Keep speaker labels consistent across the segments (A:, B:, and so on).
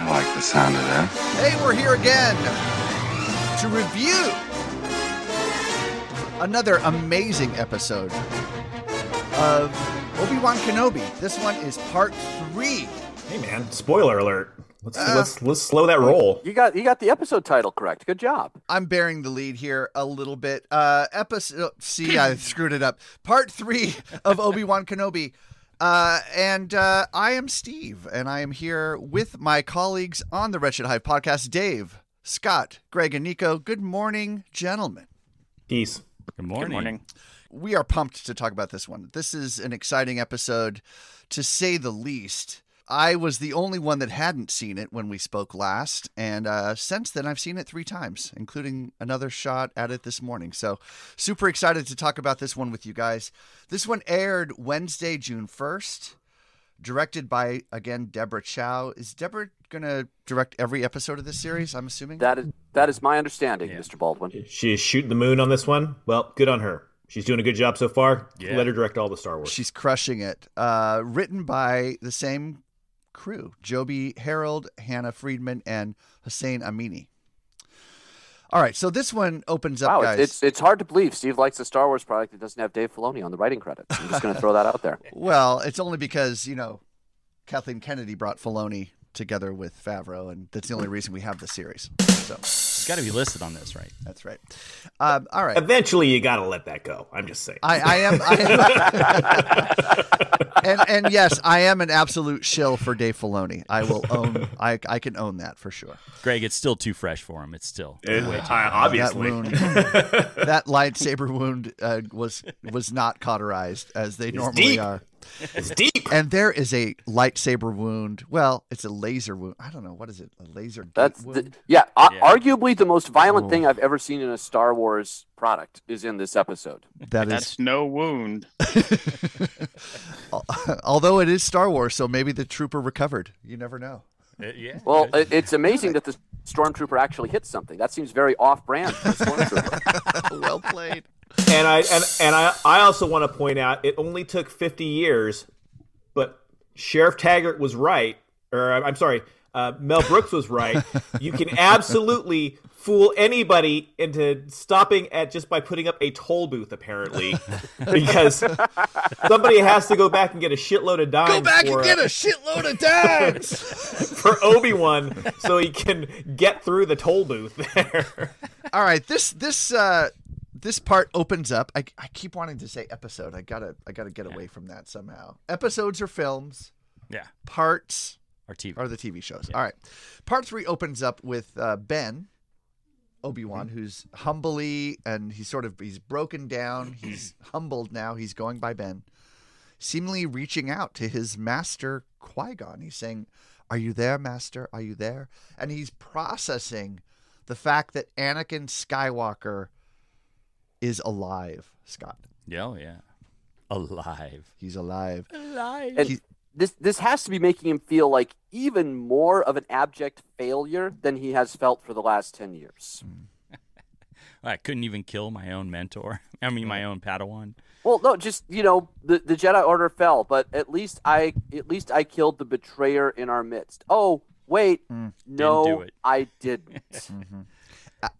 A: I like the sound of that.
B: Hey, we're here again to review another amazing episode of Obi-Wan Kenobi. This one is part three.
C: Hey man, spoiler alert. Let's
B: Uh,
C: let's let's slow that roll.
D: You got you got the episode title correct. Good job.
B: I'm bearing the lead here a little bit. Uh, episode. See, I screwed it up. Part three of Obi Wan Kenobi. Uh, and uh, I am Steve, and I am here with my colleagues on the Wretched Hive podcast, Dave, Scott, Greg, and Nico. Good morning, gentlemen.
C: Peace.
E: Good morning.
B: We are pumped to talk about this one. This is an exciting episode, to say the least. I was the only one that hadn't seen it when we spoke last, and uh, since then I've seen it three times, including another shot at it this morning. So, super excited to talk about this one with you guys. This one aired Wednesday, June 1st, directed by, again, Deborah Chow. Is Deborah going to direct every episode of this series, I'm assuming?
D: That is that is my understanding, Mr. Baldwin.
C: She is shooting the moon on this one. Well, good on her. She's doing a good job so far.
E: Yeah.
C: Let her direct all the Star Wars.
B: She's crushing it. Uh, written by the same crew Joby Harold, Hannah Friedman, and Hossein Amini. All right, so this one opens up,
D: Wow,
B: guys.
D: it's, it's hard to believe Steve likes a Star Wars product that doesn't have Dave Filoni on the writing credits. I'm just going to throw that out there.
B: well, it's only because, you know, Kathleen Kennedy brought Filoni together with Favreau, and that's the only reason we have the series. So
E: It's got to be listed on this, right?
B: that's right. Um, all right.
C: Eventually, you got to let that go. I'm just saying.
B: I, I am, I am and and yes, I am an absolute shill for Dave Filoni. I will own. I I can own that for sure.
E: Greg, it's still too fresh for him. It's still
C: It-
E: way too
C: I- obviously.
B: That wound, that lightsaber wound uh, was was not cauterized as they normally
C: deep.
B: are.
C: It's deep.
B: And there is a lightsaber wound. Well, it's a laser wound. I don't know what is it. A laser gate
D: That's
B: wound.
D: the, yeah,
E: Yeah.
D: arguably the most violent
B: Oh.
D: thing I've ever seen in a Star Wars product is in this episode.
B: that is.
F: That's no wound.
B: Although it is Star Wars, so maybe the trooper recovered. You never know.
E: Yeah.
D: Well, it, it's amazing that the stormtrooper actually hit something. That seems very off-brand for a stormtrooper.
B: well played.
C: and I and and I I also want to point out it only took 50 years, but Sheriff Taggart was right, or I'm sorry, uh, Mel Brooks was right. You can absolutely fool anybody into stopping at just by putting up a toll booth, apparently, because somebody has to go back and get a shitload of dimes.
B: Go back
C: for,
B: and get a shitload of dimes.
C: for Obi Wan, so he can get through the toll booth there.
B: All right, this this uh this part opens up. I, I keep wanting to say episode. I gotta I gotta get away from that somehow. Episodes are films.
E: yeah.
B: Parts
E: Our TV.
B: are the TV shows. All right. Part three opens up with uh, Ben, Obi Wan, mm-hmm. who's humbly and he's sort of he's broken down. He's humbled now. He's going by Ben, seemingly reaching out to his master Qui Gon. He's saying, "Are you there, Master? Are you there?" And he's processing the fact that Anakin Skywalker is alive. Scott,
E: yeah, oh, yeah. Alive.
B: he's alive.
E: Alive.
D: And
B: He-
D: this this has to be making him feel like even more of an abject failure than he has felt for the last ten years. Hmm.
E: I couldn't even kill my own mentor. I mean, my own Padawan.
D: Well, no, just you know, the the Jedi Order fell, but at least I at least I killed the betrayer in our midst. Oh, wait, hmm. no,
E: do it.
D: I didn't. Mm-hmm.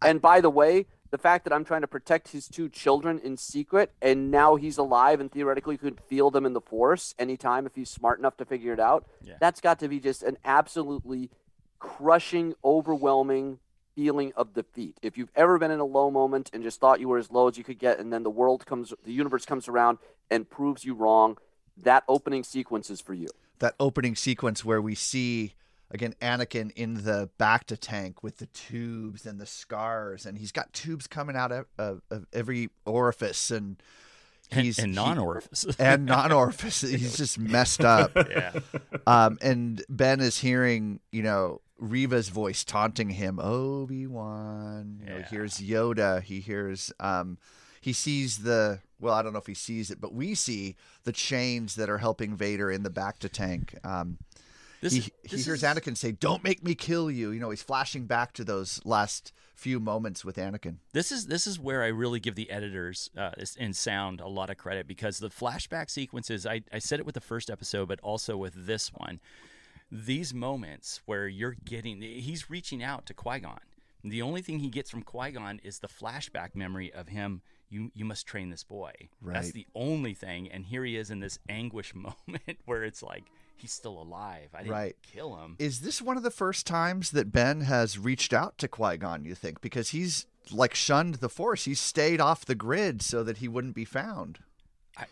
D: and by the way, the fact that I'm trying to protect his two children in secret, and now he's alive and theoretically could feel them in the Force anytime if he's smart enough to figure it out.
E: Yeah.
D: That's got to be just an absolutely crushing, overwhelming feeling of defeat. If you've ever been in a low moment and just thought you were as low as you could get, and then the world comes, the universe comes around and proves you wrong, that opening sequence is for you.
B: that opening sequence where we see again Anakin in the bacta tank with the tubes and the scars, and he's got tubes coming out of, of, of every orifice, and He's
E: and non-orifice.
B: and non-orifice. He's just messed up.
E: yeah.
B: Um, and Ben is hearing, you know, Reva's voice taunting him, Obi Wan. You know, he hears Yoda. He hears, um, he sees the. Well, I don't know if he sees it, but we see the chains that are helping Vader in the bacta tank. Um,
E: This,
B: he
E: is-
B: he
E: this
B: hears
E: is-
B: Anakin say, "Don't make me kill you." You know, he's flashing back to those last few moments with Anakin.
E: This is this is where I really give the editors uh, in sound a lot of credit because the flashback sequences. I, I said it with the first episode, but also with this one. These moments where you're getting, he's reaching out to Qui Gon. The only thing he gets from Qui Gon is the flashback memory of him. You you must train this boy. That's the only thing. And here he is in this anguish moment where it's like he's still alive. I didn't
B: Right.
E: kill him.
B: Is this one of the first times that Ben has reached out to Qui Gon? You think because he's like shunned the Force, he stayed off the grid so that he wouldn't be found.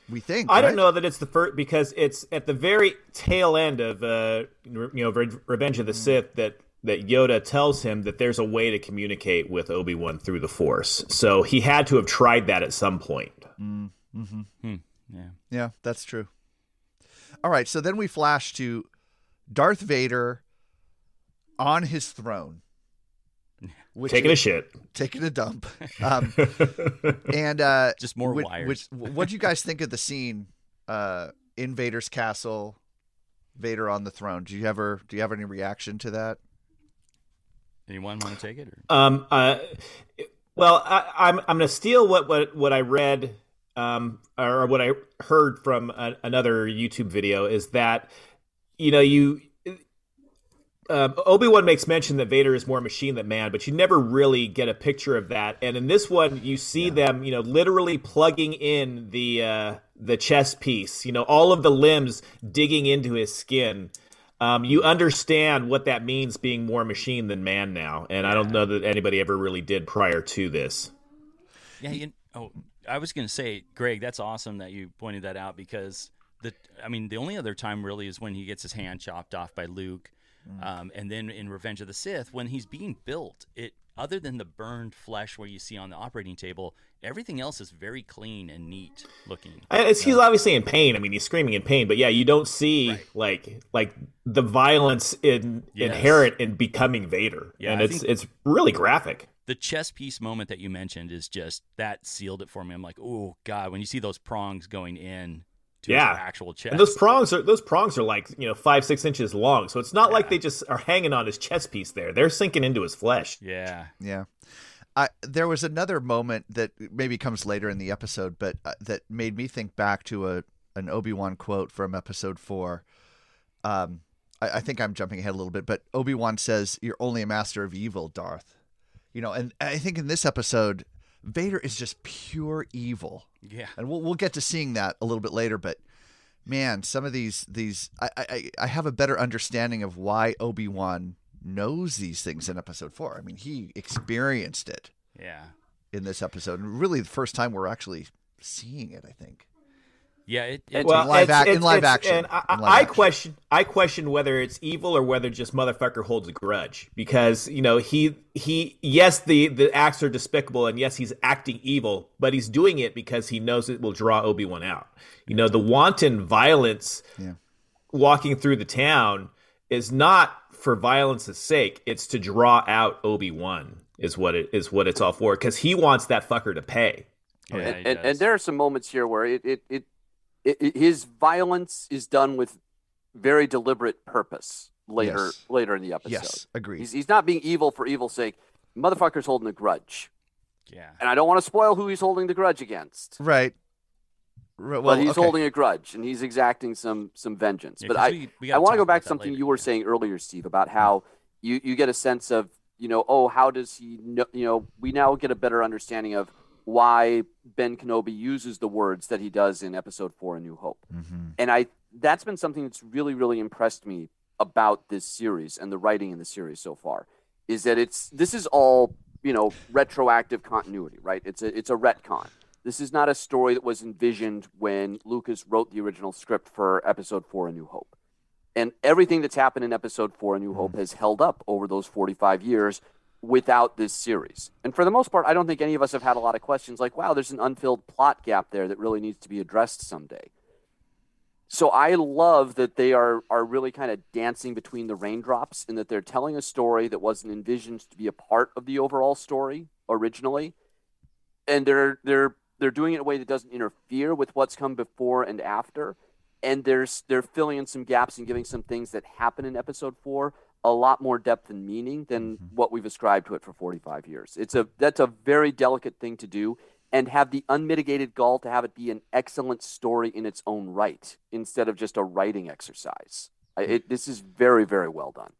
B: we think.
C: I don't know that it's the first because it's at the very tail end of uh, you know Re- Revenge of the mm. Sith that that Yoda tells him that there's a way to communicate with Obi Wan through the Force. So he had to have tried that at some point. Mm, mm-hmm. hmm.
E: Yeah.
B: Yeah, that's true. All right, so then we flash to Darth Vader on his throne, which
C: Taking a shit.
B: taking a dump. Um, and uh,
E: Just more
B: which,
E: wires.
B: Which, what do you guys think of the scene uh, in Vader's castle? Vader on the throne. Do you ever do you have any reaction to that?
E: Anyone want to take it? Or?
C: Um, uh, well, I, I'm I'm going to steal what what what I read um, or what I heard from a, another YouTube video is that you know you uh, Obi Wan makes mention that Vader is more machine than man, but you never really get a picture of that. And in this one, you see them, you know, literally plugging in the uh, the chest piece. You know, all of the limbs digging into his skin. Um, you understand what that means being more machine than man now, and I don't know that anybody ever really did prior to this.
E: Yeah. You, oh, I was going to say, Greg, that's awesome that you pointed that out because the, I mean, the only other time really is when he gets his hand chopped off by Luke, um, and then in Revenge of the Sith when he's being built. It other than the burned flesh where you see on the operating table, everything else is very clean and neat looking.
C: I- It's, he's obviously in pain. I mean, he's screaming in pain, but yeah, you don't see
E: Right.
C: like like the violence in
E: Yes.
C: inherent in becoming Vader,
E: Yeah,
C: and
E: I
C: it's
E: think-
C: it's really graphic.
E: The chess piece moment that you mentioned is just that sealed it for me. I'm like, oh god, when you see those prongs going in to
C: Yeah.
E: his actual chest,
C: And those prongs are those prongs are like you know five six inches long, so it's not like they just are hanging on his chest piece. There, they're sinking into his flesh.
E: yeah,
B: Yeah. I, there was another moment that maybe comes later in the episode, but uh, that made me think back to a an Obi Wan quote from Episode Four. Um, I, I think I'm jumping ahead a little bit, but Obi Wan says, "You're only a master of evil, Darth." You know, and I think in this episode, Vader is just pure evil,
E: yeah.
B: and we'll we'll get to seeing that a little bit later. But man, some of these these I I, I have a better understanding of why Obi Wan knows these things in Episode Four. I mean, he experienced it
E: Yeah.
B: in this episode, and really the first time we're actually seeing it. I think.
E: Yeah, it, it
D: And-
B: Well, live
C: it's-
B: ac- in live
C: it's-
B: action.
C: And I,
B: In live
C: I
B: action.
C: question, I question whether it's evil or whether just motherfucker holds a grudge because you know he he yes the the acts are despicable and yes he's acting evil, but he's doing it because he knows it will draw Obi Wan out. You know the wanton violence
B: Yeah.
C: walking through the town is not for violence's sake; it's to draw out Obi Wan. Is what it is what it's all for because he wants that fucker to pay.
E: yeah,
D: and, and, and there are some moments here where it, it, it, it, his violence is done with very deliberate purpose later
B: Yes.
D: later in the episode.
B: Yes, agreed.
D: He's, he's not being evil for evil's sake. Motherfucker's holding a grudge.
E: yeah.
D: And I don't want to spoil who he's holding the grudge against.
B: right. Right,
D: but
B: Well,
D: he's
B: okay.
D: holding a grudge and he's exacting some some vengeance.
E: Yeah,
D: but I
E: we- we
D: I want to go back to something
E: later,
D: you were
E: yeah.
D: saying earlier, Steve, about how you you get a sense of you know oh how does he know you know we now get a better understanding of why Ben Kenobi uses the words that he does in Episode Four, A New Hope,
B: Mhm.
D: and I that's been something that's really really impressed me about this series and the writing in the series so far is that it's this is all you know retroactive continuity, right? It's a it's a retcon. This is not a story that was envisioned when Lucas wrote the original script for Episode Four: A New Hope, and everything that's happened in Episode Four: A New Hope has held up over those forty-five years without this series. And for the most part, I don't think any of us have had a lot of questions like, wow, there's an unfilled plot gap there that really needs to be addressed someday. So I love that they are are really kind of dancing between the raindrops and that they're telling a story that wasn't envisioned to be a part of the overall story originally. And they're they're they're doing it in a way that doesn't interfere with what's come before and after. And there's they're filling in some gaps and giving some things that happen in episode four a lot more depth and meaning than mm-hmm. what we've ascribed to it for 45 years. It's a that's a very delicate thing to do and have the unmitigated gall to have it be an excellent story in its own right instead of just a writing exercise. It, this is very, very well done.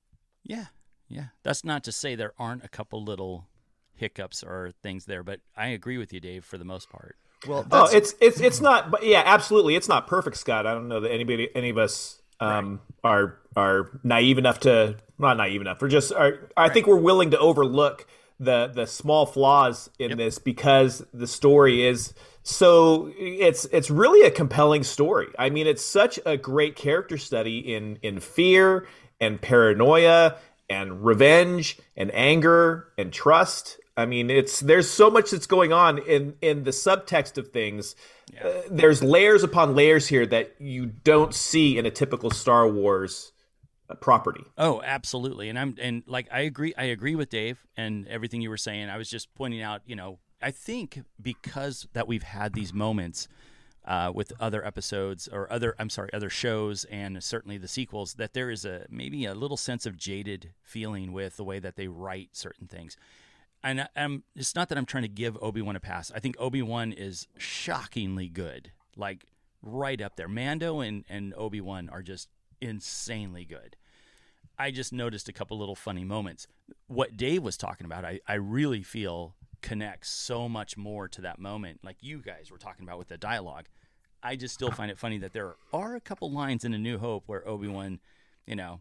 E: Yeah, yeah. That's not to say there aren't a couple little hiccups or things there, but I agree with you, Dave, for the most part.
C: Well, oh, it's it's it's not, but yeah, absolutely, it's not perfect, Scott. I don't know that anybody, any of us, um, right. are are naive enough to not naive enough. We're just, are, I right. think we're willing to overlook the the small flaws in yep. this because the story is so it's it's really a compelling story. I mean, it's such a great character study in in fear and paranoia and revenge and anger and trust. I mean, it's there's so much that's going on in in the subtext of things. Yeah. Uh, there's layers upon layers here that you don't see in a typical Star Wars property.
E: Oh, absolutely. And I'm and like I agree I agree with Dave and everything you were saying. I was just pointing out, you know, I think because that we've had these moments uh, with other episodes or other I'm sorry, other shows and certainly the sequels that there is a maybe a little sense of jaded feeling with the way that they write certain things. And I'm it's not that I'm trying to give Obi-Wan a pass. I think Obi-Wan is shockingly good. Like right up there. Mando and, and Obi-Wan are just insanely good. I just noticed a couple little funny moments. What Dave was talking about, I, I really feel connects so much more to that moment, like you guys were talking about with the dialogue. I just still find it funny that there are a couple lines in A New Hope where Obi Wan, you know,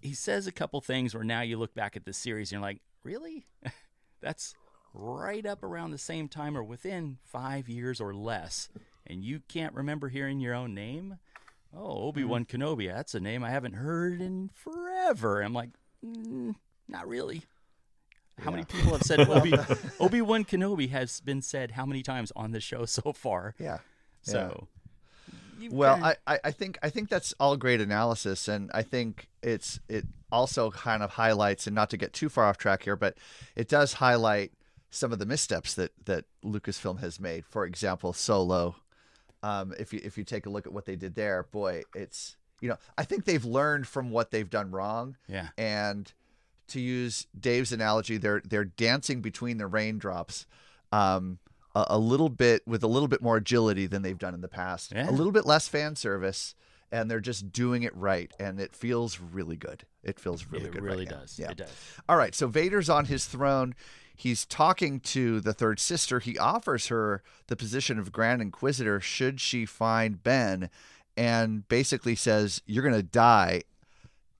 E: he says a couple things where now you look back at the series and you're like, really? That's right up around the same time or within five years or less, and you can't remember hearing your own name? oh, Obi Wan mm-hmm. Kenobi. That's a name I haven't heard in forever. I'm like, mm, not really. How yeah. many people have said Obi Obi Wan Kenobi has been said how many times on the show so far?
B: Yeah.
E: So.
B: Yeah. Well, kinda... I, I think I think that's all great analysis, and I think it's it also kind of highlights, and not to get too far off track here, but it does highlight some of the missteps that that Lucasfilm has made. For example, Solo um, if you if you take a look at what they did there, boy, it's you know I think they've learned from what they've done wrong.
E: Yeah.
B: And to use Dave's analogy, they're they're dancing between the raindrops. Um, a, a little bit with a little bit more agility than they've done in the past. Yeah. A little bit less fan service, and they're just doing it right, and it feels really good. It feels really
E: it
B: good.
E: It really
B: right
E: does.
B: Yeah.
E: It does.
B: All right, so Vader's on his throne he's talking to the third sister. He offers her the position of Grand Inquisitor should she find Ben, and basically says, "You're gonna die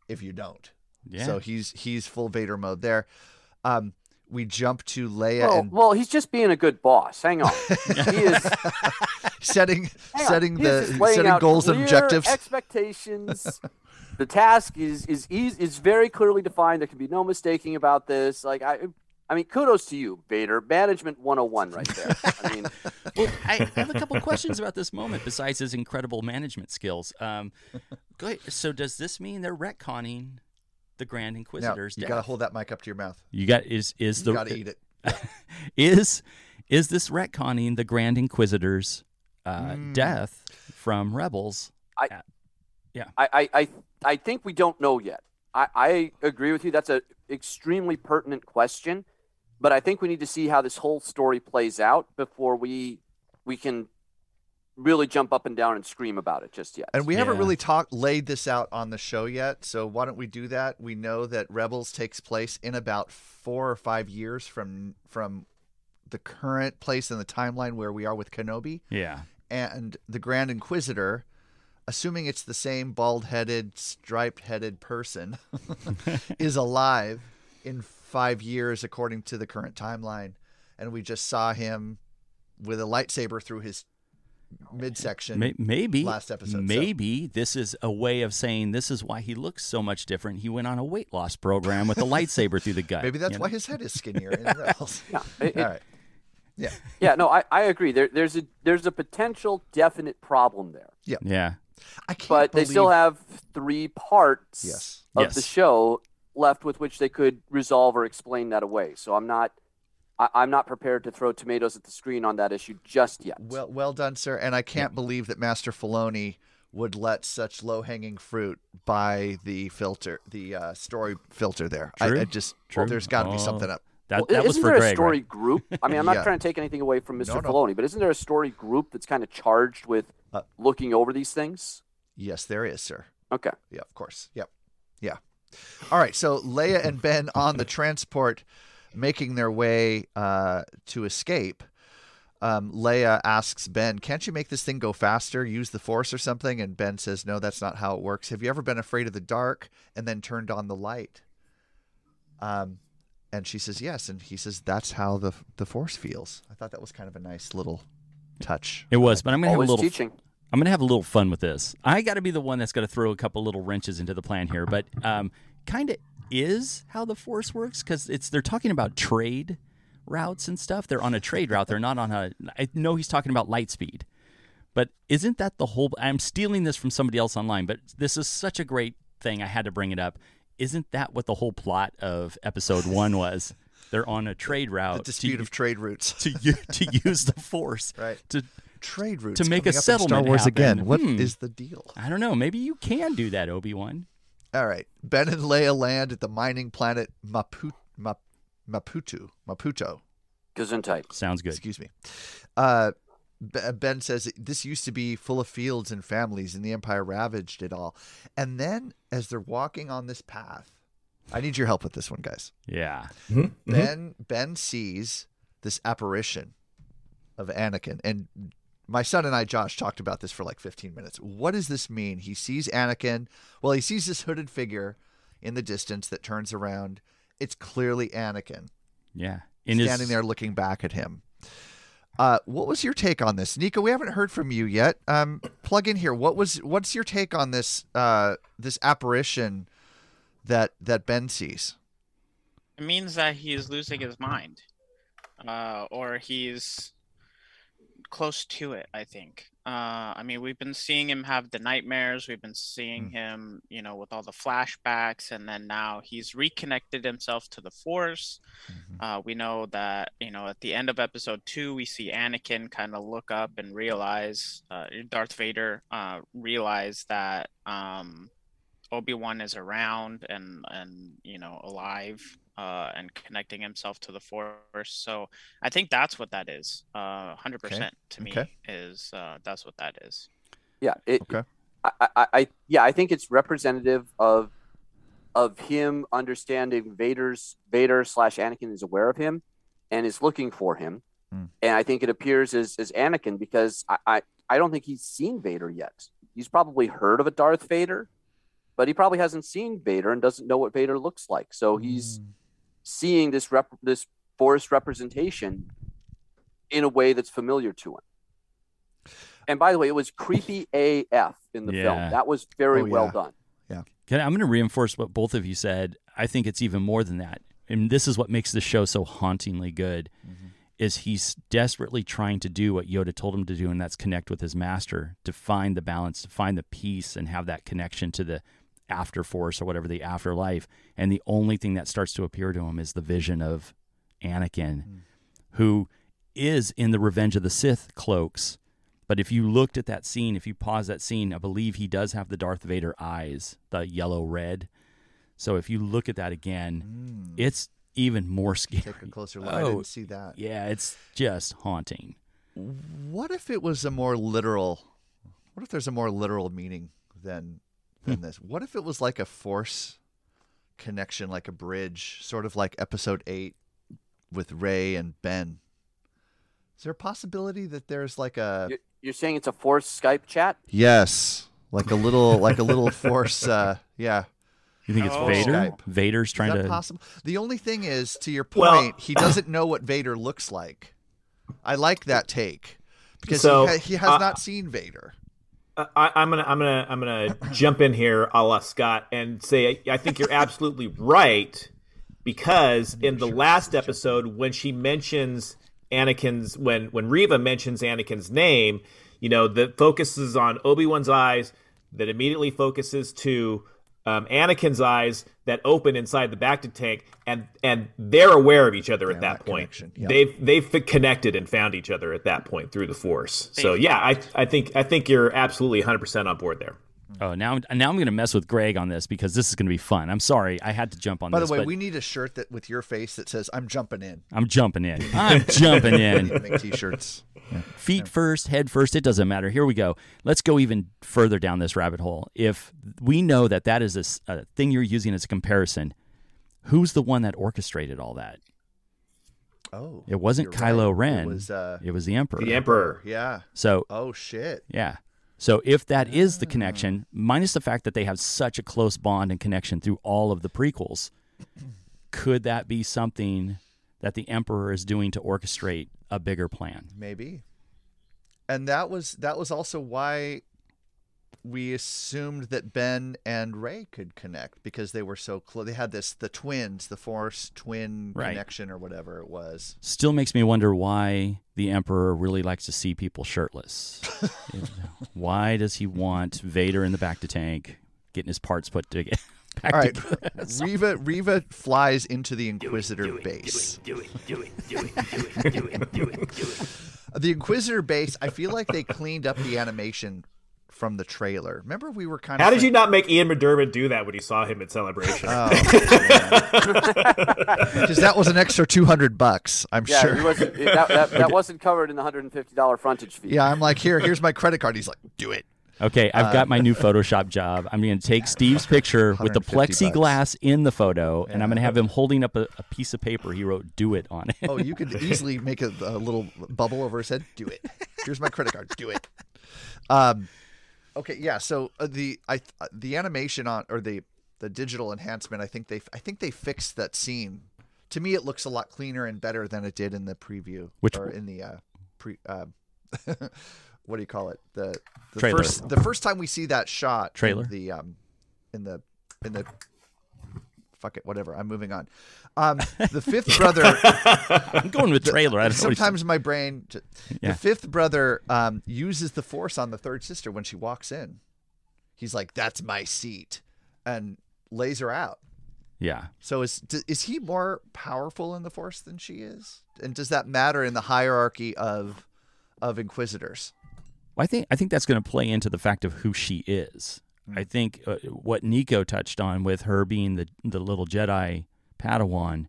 B: if you don't." Yeah. So he's he's full Vader mode there. Um, we jump to Leia
D: well,
B: and
D: well, he's just being a good boss. Hang on, he is
B: setting setting the setting goals and objectives,
D: expectations. the task is is easy, is very clearly defined. There can be no mistaking about this. Like I, I mean, kudos to you, Vader. Management 101 right there. I mean,
E: well, I have a couple questions about this moment besides his incredible management skills. Um, so, does this mean they're retconning the Grand Inquisitor's
B: now, you
E: got
B: to hold that mic up to your mouth.
E: You got is is
B: you
E: the
B: got to eat it.
E: is is this retconning the Grand Inquisitor's uh, mm. death from Rebels?
D: I, at, yeah, I, I I think we don't know yet. I, I agree with you. That's an extremely pertinent question but I think we need to see how this whole story plays out before we we can really jump up and down and scream about it just yet.
B: And we yeah. haven't really talked laid this out on the show yet, so why don't we do that? We know that Rebels takes place in about 4 or 5 years from from the current place in the timeline where we are with Kenobi.
E: Yeah.
B: And the Grand Inquisitor assuming it's the same bald-headed, striped-headed person is alive in five years according to the current timeline, and we just saw him with a lightsaber through his midsection.
E: Maybe
B: last episode, so-
E: Maybe this is a way of saying this is why he looks so much different. He went on a weight loss program with a lightsaber through the gut.
B: Maybe that's why
E: know?
B: his head is skinnier in
D: Yeah, it-
B: All. Yeah.
D: yeah. No, I, I agree. There, there's a there's a potential definite problem there,
E: Yeah. Yeah.
B: I can't
D: but they still have three parts
B: Yes.
D: of the show left with which they could resolve or explain that away. So I'm not. I, I'm not prepared to throw tomatoes at the screen on that issue just yet.
B: Well, well done, sir. And I can't believe that Master Filoni would let such low-hanging fruit by the filter, the uh, story filter there. I,
E: True.
B: I just,
E: True.
B: there's got to be
E: Oh.
B: something up.
E: That,
D: Well,
E: that was
D: isn't
E: for
D: there
E: Greg,
D: a story
E: right?
D: group? I mean, I'm not
B: Yeah.
D: trying to take anything away from Mr.
B: No, no.
D: Filoni, but isn't there a story group that's kind of charged with
B: Uh,
D: looking over these things?
B: Yes, there is, sir.
D: Okay.
B: Yeah, of course. Yep. Yeah. All right. So Leia and Ben on the transport, making their way uh, to escape. Um, Leia asks Ben, "Can't you make this thing go faster? Use the Force or something?" And Ben says, "No, that's not how it works. Have you ever been afraid of the dark and then turned on the light?" Um, and she says, "Yes." And he says, "That's how the the Force feels." I thought that was kind of a nice little touch.
E: It was, but I'm gonna have a little.
D: teaching.
E: I'm gonna have a little fun with this. I got to be the one that's gonna throw a couple little wrenches into the plan here, but um, kind of is how the force works because it's they're talking about trade routes and stuff. They're on a trade route. They're not on a. I know he's talking about light speed, but isn't that the whole? I'm stealing this from somebody else online, but this is such a great thing. I had to bring it up. Isn't that what the whole plot of episode one was? They're on a trade route
B: The dispute
E: to,
B: of trade routes.
E: to to use the force
B: Right.
E: to
B: Trade routes
E: to make a
B: in Star
E: settlement
B: Wars
E: happen.
B: again. What is
E: Hmm.
B: the deal?
E: I don't know. Maybe you can do that, Obi Wan.
B: All right. Ben and Leia land at the mining planet Mapu- Map- Maputo. Maputo.
D: Gesundheit.
E: Sounds good.
B: Excuse me. Uh, ben says this used to be full of fields and families, and the Empire ravaged it all. And then, as they're walking on this path, I need your help with this one, guys.
E: Yeah.
B: Ben Ben sees this apparition of Anakin, and my son and I, Josh, talked about this for like 15 minutes. What does this mean? He sees Anakin. Well, he sees this hooded figure in the distance that turns around. It's clearly Anakin
E: Yeah. In
B: standing
E: his,
B: there looking back at him. Uh, what was your take on this, Nico? We haven't heard from you yet. Um, plug in here. What was what's your take on this uh, this apparition that that Ben sees?
F: It means that he's losing his mind, uh, or he's close to it. I think. Uh, I mean, we've been seeing him have the nightmares. We've been seeing him, you know, with all the flashbacks, and then now he's reconnected himself to the Force. Uh, we know that, you know, at the end of Episode Two, we see Anakin kind of look up and realize, uh, Darth Vader, uh, realize that. Um, Obi-Wan is around and and you know alive uh, and connecting himself to the force. So I think that's what that is. Uh, hundred percent to me
B: Okay.
F: is uh, that's what that is.
D: Yeah. It,
B: Okay.
D: I, I, I, yeah, I think it's representative of of him understanding Vader's Vader slash Anakin is aware of him and is looking for him.
B: Hmm.
D: And I think it appears as, as Anakin because I, I, I don't think he's seen Vader yet. He's probably heard of a Darth Vader, but he probably hasn't seen Vader and doesn't know what Vader looks like. So he's seeing this rep, this force representation in a way that's familiar to him. And by the way, it was creepy AF in the
E: Yeah.
D: film. That was very
B: Oh,
D: well
B: yeah.
D: done.
E: Can I- I'm going to reinforce what both of you said. I think it's even more than that. And this is what makes the show so hauntingly good. Mm-hmm. Is he's desperately trying to do what Yoda told him to do, and that's connect with his master to find the balance, to find the peace, and have that connection to the after force or whatever the afterlife. And the only thing that starts to appear to him is the vision of Anakin, hmm. who is in the Revenge of the Sith cloaks. But if you looked at that scene, if you pause that scene, I believe he does have the Darth Vader eyes, the yellow red. So if you look at that again, hmm. it's even more scary.
B: Take a closer look. I
E: Oh,
B: didn't see that.
E: Yeah, it's just haunting.
B: What if it was a more literal? What if there's a more literal meaning than than this? What if it was like a force connection, like a bridge, sort of like Episode Eight with Rey and Ben? Is there a possibility that there's like a
D: You're, you're saying it's a force Skype chat?
B: yes, like a little, like a little force? Uh, yeah,
E: You think it's
F: Oh.
E: Vader?
B: Skype.
E: Vader's
B: is
E: trying
B: that
E: to.
B: possible? The only thing is, to your point,
C: Well-
B: he doesn't know what Vader looks like. I like that take because
C: So,
B: he, ha- he has
C: uh,
B: not seen Vader.
C: Uh, I, I'm gonna I'm gonna I'm gonna jump in here, a la Scott, and say I think you're absolutely right because in the last episode when she mentions Anakin's when when Reva mentions Anakin's name, you know, that focuses on Obi Wan's eyes, that immediately focuses to um, Anakin's eyes that open inside the Bacta tank, and and they're aware of each other at that,
B: that
C: point.
B: connection, yeah.
C: They've they've connected and found each other at that point through the Force. So
F: They've
C: yeah, I I think I think you're absolutely 100 percent on board there.
E: Oh, now now I'm going to mess with Greg on this because this is going to be fun. I'm sorry, I had to jump on this.
B: By
E: this.
B: the way,
E: but
B: we need a shirt that with your face that says "I'm jumping in."
E: I'm jumping in. I'm jumping
B: We need to
E: in.
B: make T-shirts.
E: Feet first, head first. It doesn't matter. Here we go. Let's go even further down this rabbit hole. If we know that that is a thing you're using as a comparison, who's the one that orchestrated all that?
B: Oh,
E: It wasn't
B: you're
E: Kylo
B: right.
E: Ren.
B: It was uh,
E: It was the Emperor.
C: The Emperor.
B: yeah.
E: So
B: Oh shit.
E: Yeah. So if that is the ah. connection, minus the fact that they have such a close bond and connection through all of the prequels, could that be something that the Emperor is doing to orchestrate a bigger plan?
B: Maybe. And that was that was also why we assumed that Ben and Rey could connect because they were so close. They had this the twins, the Force twin
E: Right.
B: connection or whatever it was.
E: Still makes me wonder why the Emperor really likes to see people shirtless. why does he want Vader in the bacta tank, getting his parts put together? Back
B: All right,
E: to-
B: Reva Reva flies into the Inquisitor base. The Inquisitor base. I feel like they cleaned up the animation from the trailer. Remember, we were kind of.
C: How did you not make Ian McDiarmid do that when you saw him at Celebration?
B: Oh, Because that was an extra two hundred bucks. I'm
D: Yeah,
B: sure.
D: he wasn't, that, that, that wasn't covered in the $150 frontage fee.
B: Yeah, I'm like, here, here's my credit card. He's like, do it.
E: Okay, I've got my new Photoshop job. I'm going to take Steve's picture with the
B: 150
E: plexiglass in the photo, and I'm going to have him holding up a, a piece of paper. He wrote "Do it" on it.
B: Oh, you could easily make a, a little bubble over his head. Do it. Here's my credit card. Do it. Um, okay, yeah. So uh, the I uh, the animation on or the the digital enhancement, I think they I think they fixed that scene. To me, it looks a lot cleaner and better than it did in the preview
E: Which-
B: or in the uh, pre. Uh, what do you call it? The, the
E: Trailer.
B: first the first time we see that shot.
E: Trailer?
B: the um, in the in the fuck it, whatever. I'm moving on. Um, the fifth brother.
E: I'm going with trailer. I don't know
B: Sometimes my brain,
E: Yeah.
B: the fifth brother um, uses the force on the third sister when she walks in. He's like, "That's my seat," and lays her out.
E: Yeah.
B: So is is he more powerful in the force than she is? And does that matter in the hierarchy of of inquisitors?
E: Well, I think I think that's going to play into the fact of who she is. I think uh, what Nico touched on with her being the the little Jedi Padawan,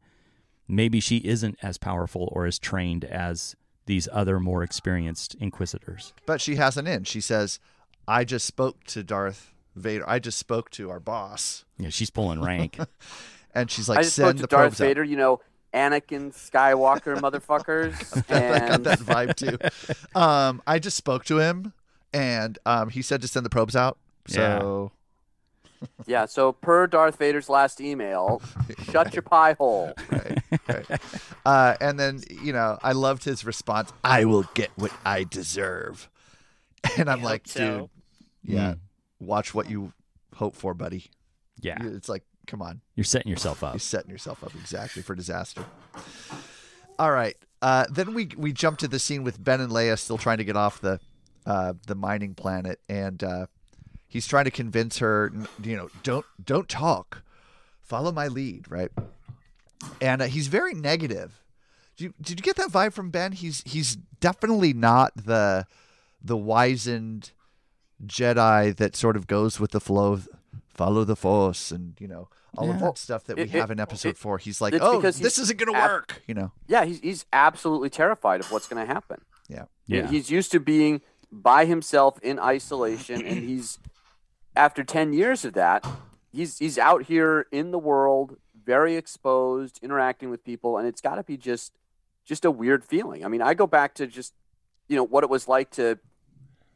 E: maybe she isn't as powerful or as trained as these other more experienced Inquisitors.
B: But she has an in. She says, "I just spoke to Darth Vader. I just spoke to our boss,"
E: Yeah, she's pulling rank.
B: and she's like,
D: I just spoke
B: "Send
D: to
B: the
D: Darth
B: probes out."
D: Vader, you know, Anakin Skywalker motherfuckers.
B: I got that vibe too. Um, I just spoke to him, and um, he said to send the probes out. So
D: yeah, so per Darth Vader's last email, shut your pie hole.
B: right, right. Uh, and then you know, I loved his response. I will get what I deserve. And I'm
F: I
B: like,
F: so.
B: dude, yeah, watch what you hope for, buddy.
E: yeah,
B: It's like, come on,
E: you're setting yourself up.
B: you're setting yourself up exactly for disaster. All right. Uh, then we we jump to the scene with Ben and Leia still trying to get off the uh, the mining planet, and uh, he's trying to convince her, you know, don't don't talk, follow my lead, right? And uh, he's very negative. Did you, did you get that vibe from Ben? He's he's definitely not the the wizened Jedi that sort of goes with the flow of follow the Force and you know all of that stuff that we
D: It-
B: have
D: it-
B: in Episode
D: it-
B: Four. He's like, oh, this
D: he's
B: isn't gonna
D: ab-
B: work, you know?
D: Yeah, he's he's absolutely terrified of what's going to happen.
B: Yeah.
E: Yeah.
D: He's used to being by himself in isolation, and he's after ten years of that, he's he's out here in the world, very exposed, interacting with people, and it's got to be just just a weird feeling. I mean, I go back to just you know what it was like to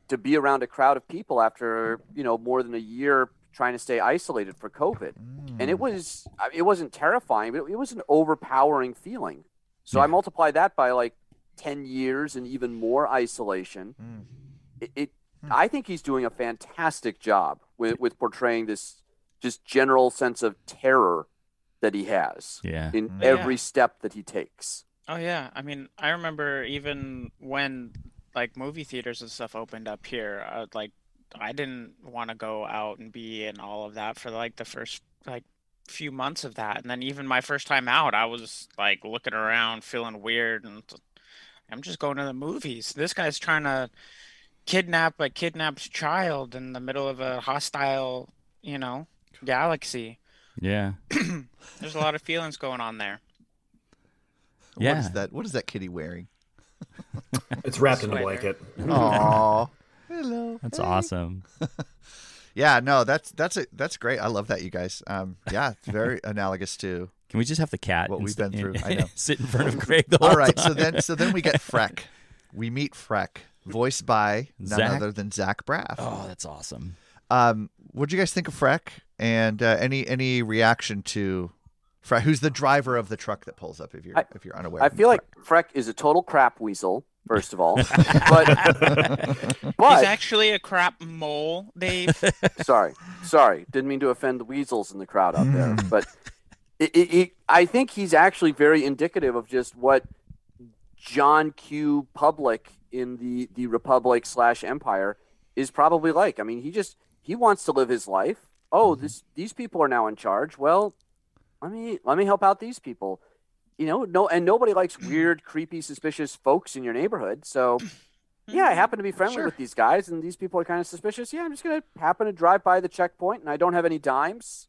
D: to be around a crowd of people after you know more than a year trying to stay isolated for COVID, and it was it wasn't terrifying, but it was an overpowering feeling. So I multiply that by like 10 years and even more isolation.
B: Mm.
D: It, it I think he's doing a fantastic job with, with portraying this just general sense of terror that he has
E: Yeah.
D: in
B: Mm.
D: every step that he takes.
F: Oh yeah, I mean, I remember even when like movie theaters and stuff opened up here, uh, like I didn't want to go out and be in all of that for like the first like few months of that, and then even my first time out, I was like looking around, feeling weird, and I'm just going to the movies. This guy's trying to kidnap a kidnapped child in the middle of a hostile, you know, galaxy.
E: Yeah.
F: There's a lot of feelings going on there.
B: What
E: Yeah.
B: is that? What is that kitty wearing?
C: It's wrapped in a blanket.
B: Aw. Hello.
E: That's
B: Hey.
E: awesome.
B: Yeah, no, that's that's a that's great. I love that you guys. Um, yeah, it's very analogous to.
E: Can we just have the cat
B: What we've
E: st-
B: been through, I know.
E: sit in front of Craig the whole
B: All right,
E: time?
B: so then so then we get Freck. We meet Freck, voiced by none
E: Zach?
B: other than Zach Braff.
E: Oh, that's awesome.
B: Um, what do you guys think of Freck? And uh, any any reaction to Freck? Who's the driver of the truck that pulls up? If you're
D: I-
B: if you're unaware,
D: I
B: of
D: feel like Freck is a total crap weasel, first of all. but
F: He's actually a crap mole, Dave.
D: sorry, sorry, didn't mean to offend the weasels in the crowd out there.
B: Mm.
D: But it, it, it, I think he's actually very indicative of just what John Q. Public in the the Republic slash Empire is probably like. I mean, he just he wants to live his life. Oh,
B: Mm-hmm.
D: this these people are now in charge. Well, let me let me help out these people. You know, no, and nobody likes weird, creepy, suspicious folks in your neighborhood. So, yeah, I happen to be friendly
B: Sure.
D: with these guys, and these people are kind of suspicious. Yeah, I'm just gonna happen to drive by the checkpoint, and I don't have any dimes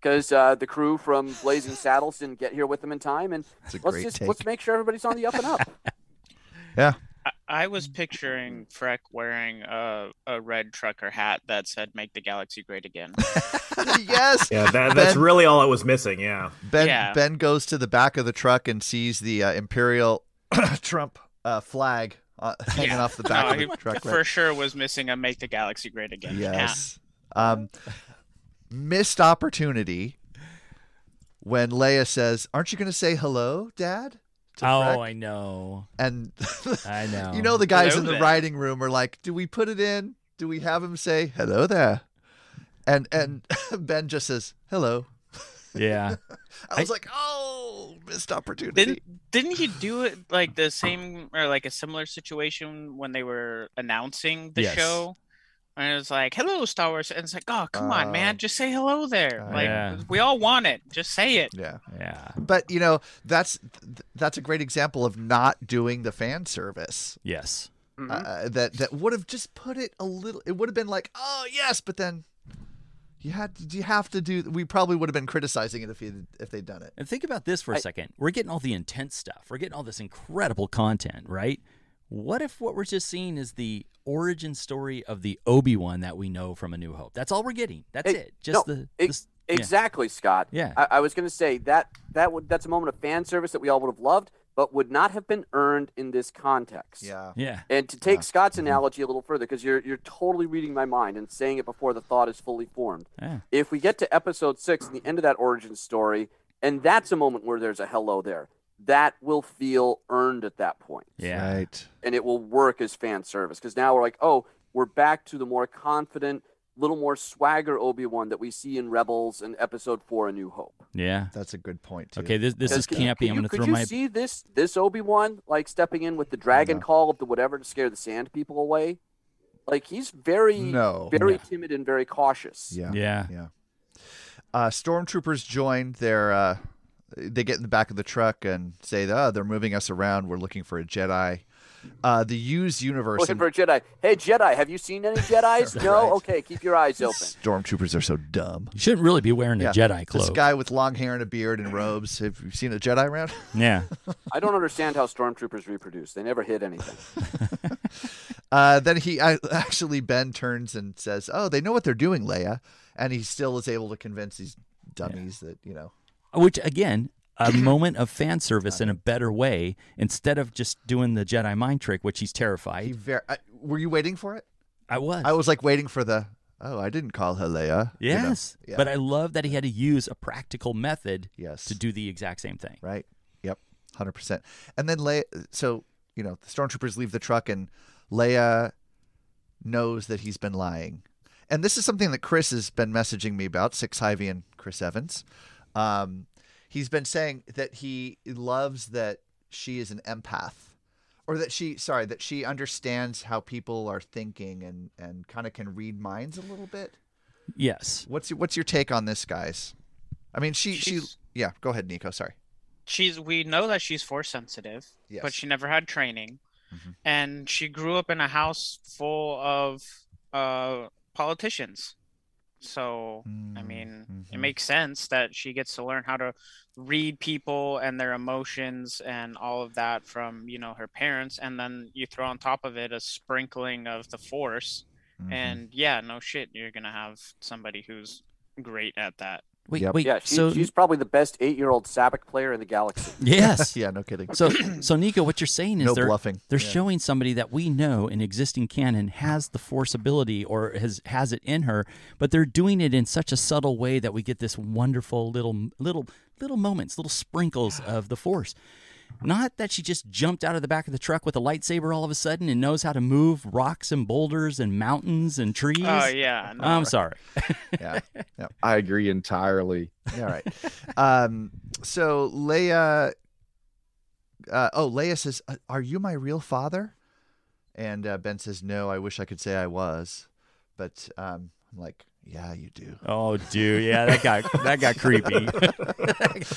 D: because uh, the crew from Blazing Saddles didn't get here with them in time. And let's just
B: take.
D: let's make sure everybody's on the up and up.
B: yeah,
F: I, I was picturing Freck wearing a, a red trucker hat that said "Make the Galaxy Great Again."
B: yes.
C: Yeah, that, that's
B: Ben-
C: really all it was missing. Yeah.
B: Ben
F: Yeah.
B: Ben goes to the back of the truck and sees the uh, Imperial Trump uh, flag uh, hanging
F: Yeah.
B: off the back
F: No,
B: of the
F: he
B: truck.
F: for sure was missing a "Make the Galaxy Great Again." hat.
B: Yes. Um, missed opportunity when Leia says, "Aren't you going to say hello, Dad?" To
E: Oh,
B: Freck?"
E: I know.
B: and
E: I know.
B: you know the guys
F: Hello
B: in the
F: there.
B: writing room are like, "Do we put it in? Do we have him say hello there?" And and Ben just says hello.
E: Yeah.
B: I was like, "Oh, missed opportunity."
F: Didn't didn't he do it like the same or like a similar situation when they were announcing the
E: Yes.
F: show? And it was like, "Hello, Star Wars," and it's like, "Oh, come on, man, just say hello there.
B: Oh,
F: like,
E: yeah.
F: we all want it. Just say it."
B: yeah.
E: Yeah.
B: But you know, that's that's a great example of not doing the fan service.
E: Yes.
D: Mhm.
B: uh, that that would have just put it a little. It would have been like, oh yes, but then you had to, you have to do. We probably would have been criticizing it if you if they'd done it.
E: And think about this for a
D: I-
E: second. We're getting all the intense stuff. We're getting all this incredible content, right? What if what we're just seeing is the origin story of the Obi Wan that we know from A New Hope? That's all we're getting. That's
D: Hey,
E: it. Just
D: no,
E: the,
D: ex-
E: this- yeah.
D: Exactly, Scott.
E: Yeah.
D: I, I was going to say that that would that's a moment of fan service that we all would have loved, but would not have been earned in this context.
B: Yeah.
E: Yeah.
D: And to take
B: Yeah.
D: Scott's
E: Mm-hmm.
D: analogy a little further, because you're you're totally reading my mind and saying it before the thought is fully formed.
E: Yeah.
D: If we get to episode six and the end of that origin story, and that's a moment where there's a hello there, that will feel earned at that point.
E: Yeah.
B: Right.
D: and it will work as fan service because now we're like, oh, we're back to the more confident, little more swagger Obi Wan that we see in Rebels and Episode Four: A New Hope.
E: Yeah.
B: That's a good point. Too.
E: Okay, this this
D: 'Cause
E: is
D: could you-
E: campy. I'm going to
D: could
E: throw
D: you
E: my
D: see this this Obi Wan like stepping in with the dragon call of the whatever to scare the sand people away? Like he's very,
B: No.
D: very
E: No.
D: timid and very cautious.
B: Yeah.
E: Yeah.
B: Yeah. Uh, stormtroopers join their. Uh, they get in the back of the truck and say, "Oh, they're moving us around. We're looking for a Jedi." Uh, the Use universe.
D: Looking
B: and-
D: for a Jedi. Hey Jedi, have you seen any Jedi's? no.
B: Right.
D: Okay, keep your eyes open.
B: Stormtroopers are so dumb.
E: You shouldn't really be wearing a
B: Jedi
E: Jedi
B: This guy with long hair and a beard and robes. Have you seen a Jedi around?
E: Yeah.
D: I don't understand how stormtroopers reproduce. They never hit anything.
B: Uh, then he I, actually Ben turns and says, "Oh, they know what they're doing, Leia," and he still is able to convince these dummies that you know.
E: Which again, a moment of fan service in a better way instead of just doing the Jedi mind trick, which he's
B: He
E: terrified.
B: ver- I, were you waiting for it?
E: I was.
B: I was like waiting for the. Oh, I didn't call her Leia. you know?
E: Yes.
B: Yeah.
E: But I love that he had to use a practical method
B: Yes.
E: to do the exact same thing.
B: Right. Yep. Hundred percent. And then Leia. So you know, the stormtroopers leave the truck and Leia knows that he's been lying. And this is something that Chris has been messaging me about, Six Hyvey and Chris Evans. Um, he's been saying that he loves that she is an empath. Or that she, sorry, that she understands how people are thinking and, and kind of can read minds a little bit.
E: Yes.
B: What's your, what's your take on this, guys? I mean, she, she,
F: She's-
B: yeah. Go ahead, Nico. Sorry.
F: she's we know that she's force sensitive
B: Yes.
F: but she never had training
B: Mhm.
F: and she grew up in a house full of uh politicians so i
B: Mm,
F: mean it
B: mhm.
F: makes sense that she gets to learn how to read people and their emotions and all of that from you know her parents and then you throw on top of it a sprinkling of the force
B: Mhm.
F: and yeah no shit you're gonna have somebody who's great at that
E: Wait,
B: Yep.
E: wait.
D: Yeah, she,
E: so
D: she's probably the best eight-year-old sabacc player in the galaxy.
E: yes.
B: yeah, no kidding.
E: So, so Nico, what you're saying is
B: no
E: they're
B: bluffing.
E: they're
B: Yeah.
E: showing somebody that we know in existing canon has the force ability or has has it in her, but they're doing it in such a subtle way that we get this wonderful little little little moments, little sprinkles of the force. Not that she just jumped out of the back of the truck with a lightsaber all of a sudden and knows how to move rocks and boulders and mountains and trees.
F: oh yeah no,
E: I'm sorry.
B: yeah. Yeah.
G: I agree entirely.
B: All right. Um, so Leia. Uh, oh, Leia says, "Uh, "Are you my real father?" And uh, Ben says, "No. I wish I could say I was, but um, I'm like, yeah, you do."
E: Oh, dude, yeah, that got that got creepy.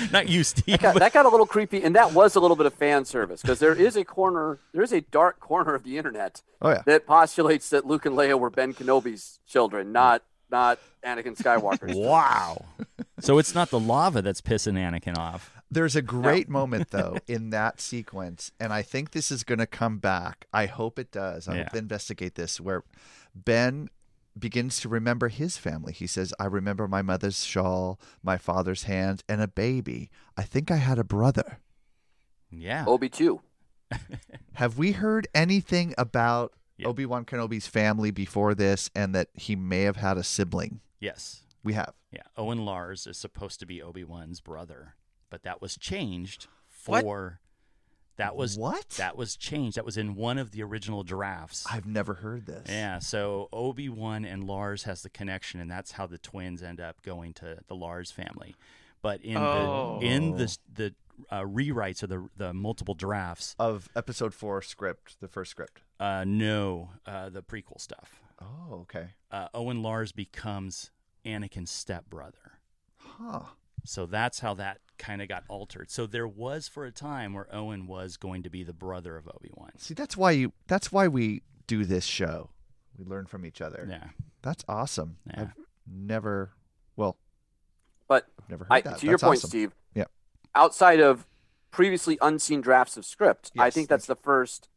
E: Not you, Steve.
D: That got,
E: but-
D: that got a little creepy, and that was a little bit of fan service because there is a corner, there is a dark corner of the internet
B: Oh yeah.
D: that postulates that Luke and Leia were Ben Kenobi's children, not not Anakin Skywalker's.
E: Wow. so it's not the lava that's pissing Anakin off.
B: There's a great moment though in that sequence, and I think this is going to come back. I hope it does. I
E: Yeah.
B: hope they investigate this, where Ben begins to remember his family. He says, "I remember my mother's shawl, my father's hand, and a baby. I think I had a brother."
E: Yeah.
D: Obi too.
B: Have we heard anything about
E: Yeah.
B: Obi Wan Kenobi's family before this, and that he may have had a sibling?
E: Yes.
B: We have.
E: Yeah. Owen Lars is supposed to be Obi Wan's brother, but that was changed
F: What?
E: for. That was
B: What?
E: That was changed. That was in one of the original drafts.
B: I've never heard this.
E: Yeah, so Obi Wan and Lars has the connection, and that's how the twins end up going to the Lars family. But in
F: Oh.
E: the in the the uh, rewrites or the the multiple drafts,
B: Of Episode Four script, the first script.
E: uh, no, uh, the prequel stuff.
B: Oh, okay.
E: Uh, Owen Lars becomes Anakin's stepbrother.
B: Huh.
E: So that's how that kind of got altered. So there was for a time where Owen was going to be the brother of Obi Wan.
B: See, that's why you. That's why we do this show. We learn from each other.
E: Yeah.
B: That's awesome.
E: Yeah.
B: I've never. Well,
D: But
B: I've never heard
D: I,
B: that.
D: to your
B: That's
D: point,
B: awesome.
D: Steve.
B: Yeah.
D: Outside of previously unseen drafts of script, I think that's the first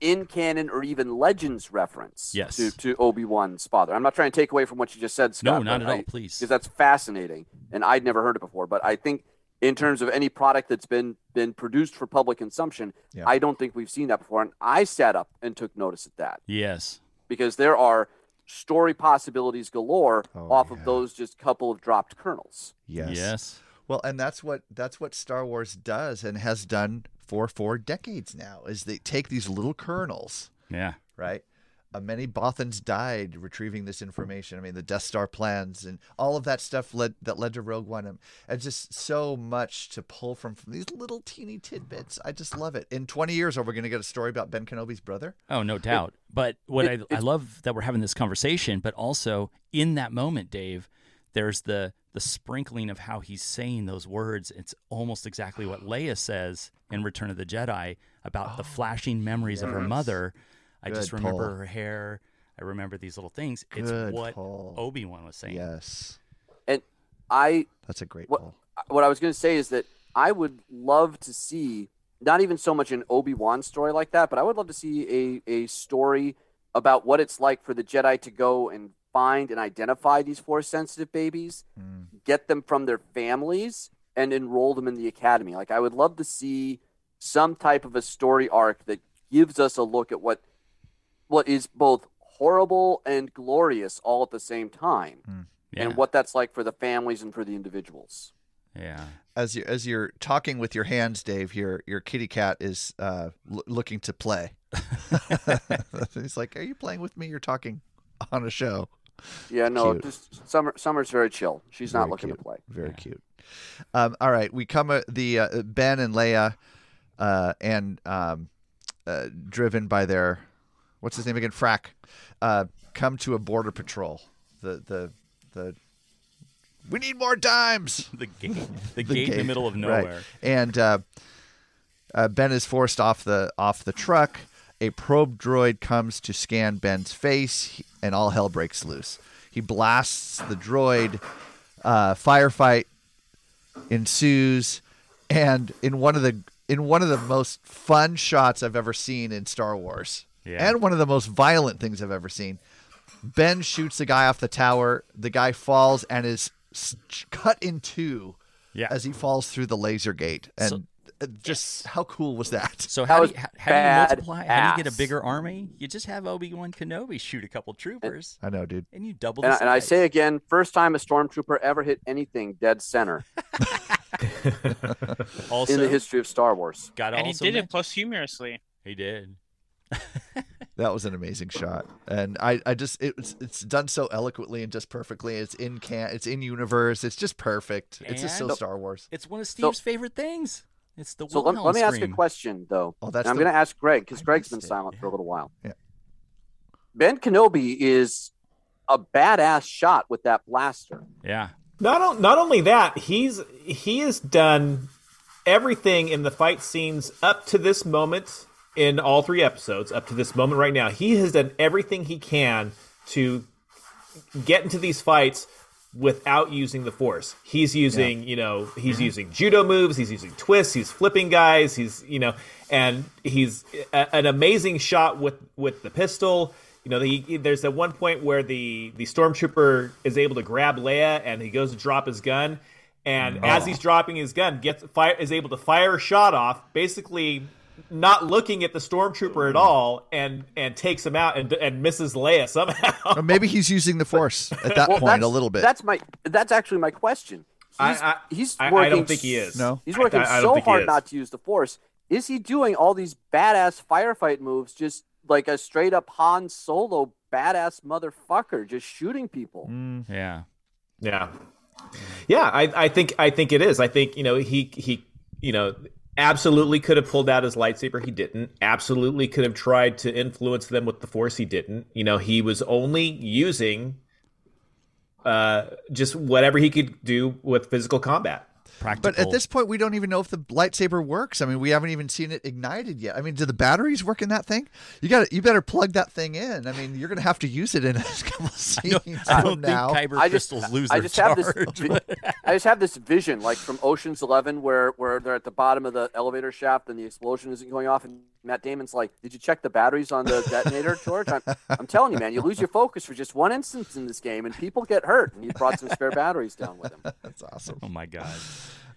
D: in canon or even legends reference
E: Yes.
D: to, to Obi Wan's father. I'm not trying to take away from what you just said, Scott.
E: No, not
D: but
E: at all. Please.
D: because that's fascinating, and I'd never heard it before. But I think in terms of any product that's been been produced for public consumption,
B: Yeah.
D: I don't think we've seen that before. And I sat up and took notice of that
E: Yes.
D: because there are story possibilities galore
B: Oh,
D: off
B: yeah.
D: of those just couple of dropped kernels.
B: Yes.
E: Yes.
B: Well, and that's what that's what Star Wars does and has done for four decades now. Is they take these little kernels,
E: Yeah.
B: right? Uh, many Bothans died retrieving this information. I mean, the Death Star plans and all of that stuff led that led to Rogue One, and and just so much to pull from from these little teeny tidbits. I just love it. In 20 years, are we going to get a story about Ben Kenobi's brother?
E: Oh, no doubt. But what
D: it-
E: I, I love that we're having this conversation, but also in that moment, Dave, there's the the sprinkling of how he's saying those words. It's almost exactly what Leia says in Return of the Jedi about the flashing memories of her
B: Oh,
E: mother. I just remember
B: pull.
E: her hair. I remember these little things. It's
B: Good
E: what. Obi Wan was saying.
B: Yes,
D: And I
B: that's a great
D: What-
B: pull.
D: what I was going to say is that I would love to see not even so much an Obi Wan story like that, but I would love to see a a story about what it's like for the Jedi to go and find and identify these force sensitive babies,
B: Mm.
D: get them from their families, and enroll them in the academy. Like I would love to see some type of a story arc that gives us a look at what what is both horrible and glorious all at the same time,
E: Yeah.
D: and what that's like for the families and for the individuals.
E: yeah.
B: as you as you're talking with your hands, Dave, your your kitty cat is uh, l- looking to play. He's like, "Are you playing with me? You're talking on a show."
D: Yeah, no,
B: Cute.
D: just summer. Summer's very chill. She's not looking
B: cute.
D: to play.
B: Very cute. Um, all right, we come uh, the uh, Ben and Leia, uh, and um, uh, driven by their what's his name again, Frack, uh, come to a border patrol. The the the we need more dimes.
E: The gate, the, gate, in the middle of
B: right.
E: nowhere.
B: And uh, uh, Ben is forced off the off the truck. A probe droid comes to scan Ben's face, and all hell breaks loose. He blasts the droid. Uh, firefight ensues, and in one of the in one of the most fun shots I've ever seen in Star Wars,
E: Yeah.
B: and one of the most violent things I've ever seen. Ben shoots the guy off the tower. The guy falls and is cut in two
E: Yeah.
B: as he falls through the laser gate. And
E: So-
B: uh, just how cool was that?
E: So
D: That
E: how do you, how, how do you multiply? How do you get a bigger army? You just have Obi Wan Kenobi shoot a couple troopers,
B: I know, dude.
E: and you double.
D: And,
E: the
D: I- and I say again, first time a stormtrooper ever hit anything dead center
E: also
D: in the history of Star Wars.
E: got
F: and he did
E: men-
F: it posthumously.
E: He did.
B: That was an amazing shot, and I, I just it's it's done so eloquently and just perfectly. It's in can, it's in universe. It's just perfect. It's just so
E: And-
B: Star Wars.
E: It's one of Steve's favorite things. It's the
D: So let, let me ask a question, though.
B: Oh, that's
D: And I'm going to ask Greg because Greg's been
B: it.
D: silent for a little while.
B: Yeah.
D: Ben Kenobi is a badass shot with that blaster.
E: Yeah,
C: Not not only that, he's he has done everything in the fight scenes up to this moment in all three episodes. Up to this moment right now, he has done everything he can to get into these fights without using the force. He's using, you know, he's mm-hmm. using judo moves, he's using twists, he's flipping guys, he's, you know, and he's a, an amazing shot with with the pistol. You know, he, there's at one point where the the stormtrooper is able to grab Leia and he goes to drop his gun and mm. as he's oh. dropping his gun gets fire is able to fire a shot off basically not looking at the stormtrooper at all and and takes him out and and misses Leia somehow.
B: Or maybe he's using the force at that
D: Well,
B: point a little bit.
D: That's my. That's actually my question. He's,
C: I- I-
D: he's
C: I- I don't think he is.
B: No?
D: He's working
C: I- I
D: so hard not to use the force. Is he doing all these badass firefight moves just like a straight up Han Solo badass motherfucker, just shooting people?
B: Mm.
E: yeah.
C: Yeah, yeah. I, I think I think it is. I think you know he he you know absolutely could have pulled out his lightsaber. He didn't. Absolutely could have tried to influence them with the force. He didn't. You know he was only using uh just whatever he could do with physical combat.
E: Practical.
B: But at this point, we don't even know if the lightsaber works. I mean, we haven't even seen it ignited yet. I mean, do the batteries work in that thing? You got to You better plug that thing in. I mean, you're going to have to use it in a couple of scenes
E: I
B: from
E: don't think
B: now.
E: kyber
D: I just,
E: crystals lose
D: I
E: their
D: just
E: charge.
D: have this, vi- I just have this vision, like from Ocean's Eleven, where where they're at the bottom of the elevator shaft and the explosion isn't going off, and Matt Damon's like, "Did you check the batteries on the detonator, George?" I'm, I'm telling you, man, you lose your focus for just one instance in this game, and people get hurt. And he brought some spare batteries down with him.
B: That's awesome.
E: oh my god.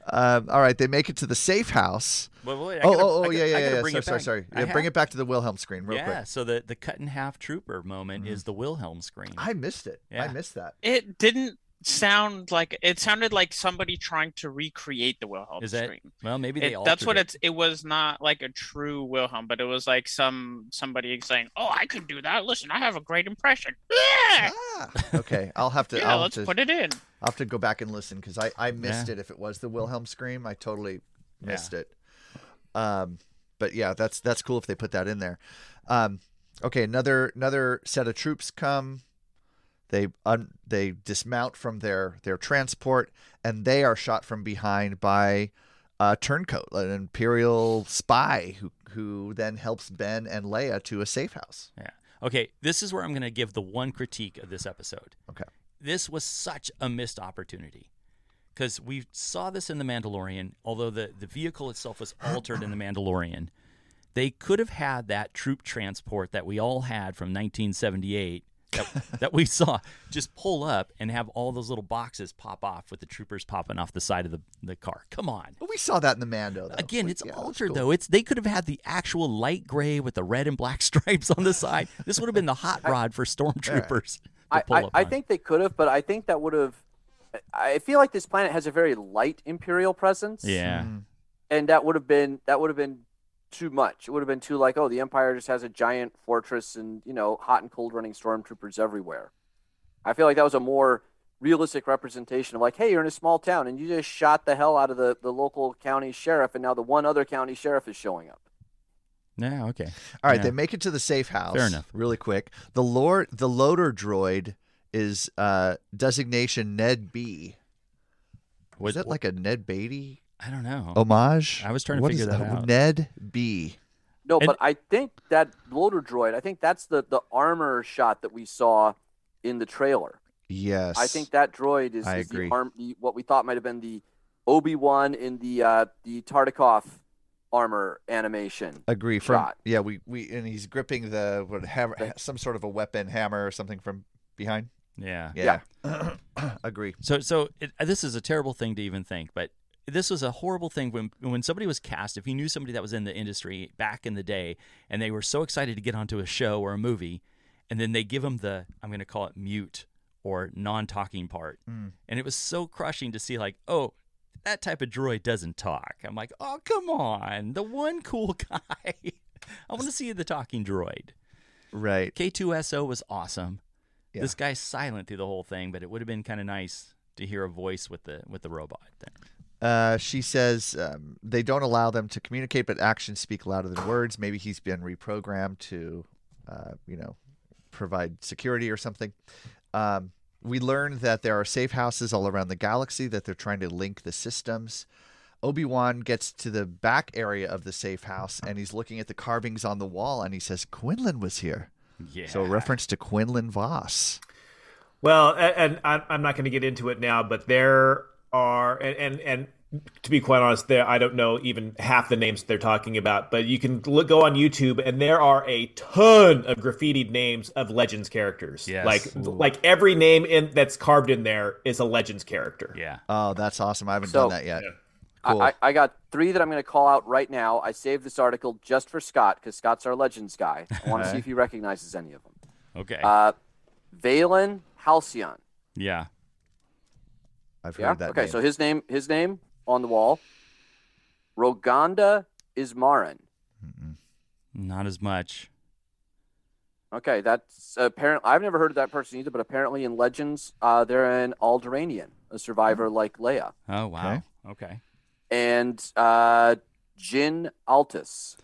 B: Um, all right, they make it to the safe house.
E: Wait, wait,
B: Oh,
E: gotta-
B: oh, oh, yeah,
E: gotta-
B: yeah, yeah. yeah.
E: bring
B: Sorry,
E: it
B: sorry,
E: back.
B: sorry. Yeah, bring it back to the Wilhelm scream real
E: yeah,
B: quick. Mm-hmm.
E: so the the cut in half trooper moment is the Wilhelm scream.
B: I missed it. I missed that.
F: It didn't sound like it sounded like somebody trying to recreate the Wilhelm
E: Is that
F: scream.
E: well? Maybe they
F: It, that's what
E: it.
F: it's. It was not like a true Wilhelm, but it was like some somebody saying, "Oh, I could do that. Listen, I have a great impression." Yeah,
B: Ah, okay. I'll have to.
F: yeah
B: I'll,
F: let's
B: to
F: put it in.
B: I'll have to go back and listen because I, I missed
E: Yeah.
B: it. If it was the Wilhelm scream, I totally
E: Yeah.
B: missed it. Um, but yeah, that's that's cool if they put that in there. Um, okay, another another set of troops come. They un, they dismount from their their transport, and they are shot from behind by a turncoat, an imperial spy who who then helps Ben and Leia to a safe house.
E: Yeah. Okay, this is where I'm going to give the one critique of this episode.
B: Okay.
E: This was such a missed opportunity. Because we saw this in The Mandalorian, although the, the vehicle itself was altered in The Mandalorian. They could have had that troop transport that we all had from 1978 that, that we saw just pull up and have all those little boxes pop off with the troopers popping off the side of the, the car. Come on.
B: But we saw that in the Mando. Though.
E: Again,
B: Like,
E: it's
B: yeah,
E: altered
B: cool.
E: though. It's they could have had the actual light gray with the red and black stripes on the side. This would have been the hot rod for stormtroopers. to
D: I, I, I think they could have, but I think that would have I feel like this planet has a very light imperial presence.
E: Yeah. Mm.
D: and that would have been that would have been too much. It would have been too like, oh, the Empire just has a giant fortress and you know hot and cold running stormtroopers everywhere. I feel like that was a more realistic representation of like, hey, you're in a small town and you just shot the hell out of the, the local county sheriff, and now the one other county sheriff is showing up.
E: Yeah. Okay.
B: All right,
E: Yeah.
B: they make it to the safe house.
E: Fair enough.
B: Really quick. The lord, the loader droid is uh, designation Ned B. Was that like a Ned Beatty
E: I don't know.
B: homage?
E: I was trying to
B: What
E: figure
B: is
E: that out.
B: Ned B.
D: No,
E: And-
D: but I think that loader droid, I think that's the the armor shot that we saw in the trailer.
B: Yes.
D: I think that droid is,
B: I
D: is
B: agree.
D: the arm, the, what we thought might have been the Obi Wan in the uh, the Tartakov armor animation.
B: agree. From
D: shot.
B: yeah, we we and he's gripping the what hammer, some sort of a weapon hammer or something from behind.
E: Yeah.
B: Yeah. agree.
E: So, so it, this is a terrible thing to even think, but this was a horrible thing when when somebody was cast. If you knew somebody that was in the industry back in the day, and they were so excited to get onto a show or a movie, and then they give them the I'm going to call it mute or non-talking part, hmm. and it was so crushing to see like, oh, that type of droid doesn't talk. I'm like, oh, come on, the one cool guy. I want to see the talking droid.
B: Right.
E: K2SO was awesome.
B: Yeah.
E: This guy's silent through the whole thing, but it would have been kind of nice to hear a voice with the with the robot there.
B: Uh, she says um, they don't allow them to communicate, but actions speak louder than words. Maybe he's been reprogrammed to, uh, you know, provide security or something. Um, we learned that there are safe houses all around the galaxy that they're trying to link the systems. Obi Wan gets to the back area of the safe house and he's looking at the carvings on the wall and he says, Quinlan was here.
E: Yeah.
B: So, a reference to Quinlan Vos.
C: Well, and I'm I'm not going to get into it now, but there are, and, and and to be quite honest, there I don't know even half the names they're talking about, but you can look, go on YouTube, and there are a ton of graffitied names of Legends characters.
E: Yes.
C: like like every name in that's carved in there is a Legends character.
E: Yeah.
B: Oh, that's awesome. I haven't
D: So-
B: done that yet.
C: Yeah.
B: Cool.
D: I, I, I got three that I'm going to call out right now. I saved this article just for Scott because Scott's our Legends guy. I want to see if he recognizes any of them.
E: Okay.
D: Uh, Valen Halcyon.
E: yeah.
B: I've heard
D: Yeah.
B: that.
D: Okay.
B: name.
D: So his name, his name on the wall. Roganda Ismaren.
E: Not as much.
D: Okay, that's apparently I've never heard of that person either, but apparently in Legends, uh, they're an Alderaanian, a survivor like Leia,
E: Oh wow. Okay.
D: and uh, Djinn Altis.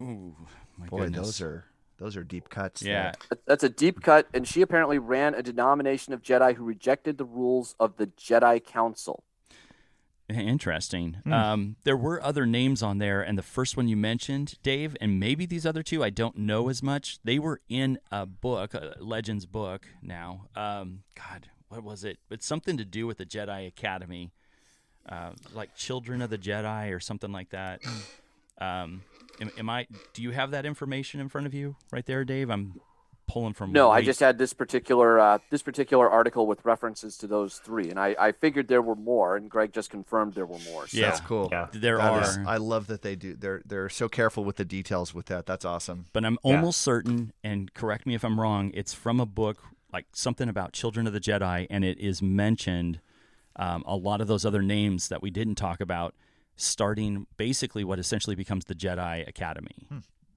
E: Ooh, my
B: Boy,
E: goodness.
B: those are those are deep cuts.
E: Yeah.
B: there.
D: That's a deep cut, and she apparently ran a denomination of Jedi who rejected the rules of the Jedi Council.
E: Interesting.
B: Hmm.
E: Um, there were other names on there, and the first one you mentioned, Dave, and maybe these other two, I don't know as much. They were in a book, a Legends book. Now, um, God, what was it? It's something to do with the Jedi Academy, uh, like Children of the Jedi or something like that. Um, am, am I? Do you have that information in front of you right there, Dave? I'm pulling from.
D: No, I just had this particular uh, this particular article with references to those three, and I, I figured there were more, and Greg just confirmed there were more. So.
E: Yeah.
B: That's cool.
C: Yeah.
E: There
B: That
E: are.
B: is- I love that they do. They're they're so careful with the details with that. That's awesome.
E: but I'm
C: Yeah.
E: almost certain, and correct me if I'm wrong, it's from a book like something about Children of the Jedi, and it is mentioned um, a lot of those other names that we didn't talk about, starting basically what essentially becomes the Jedi Academy,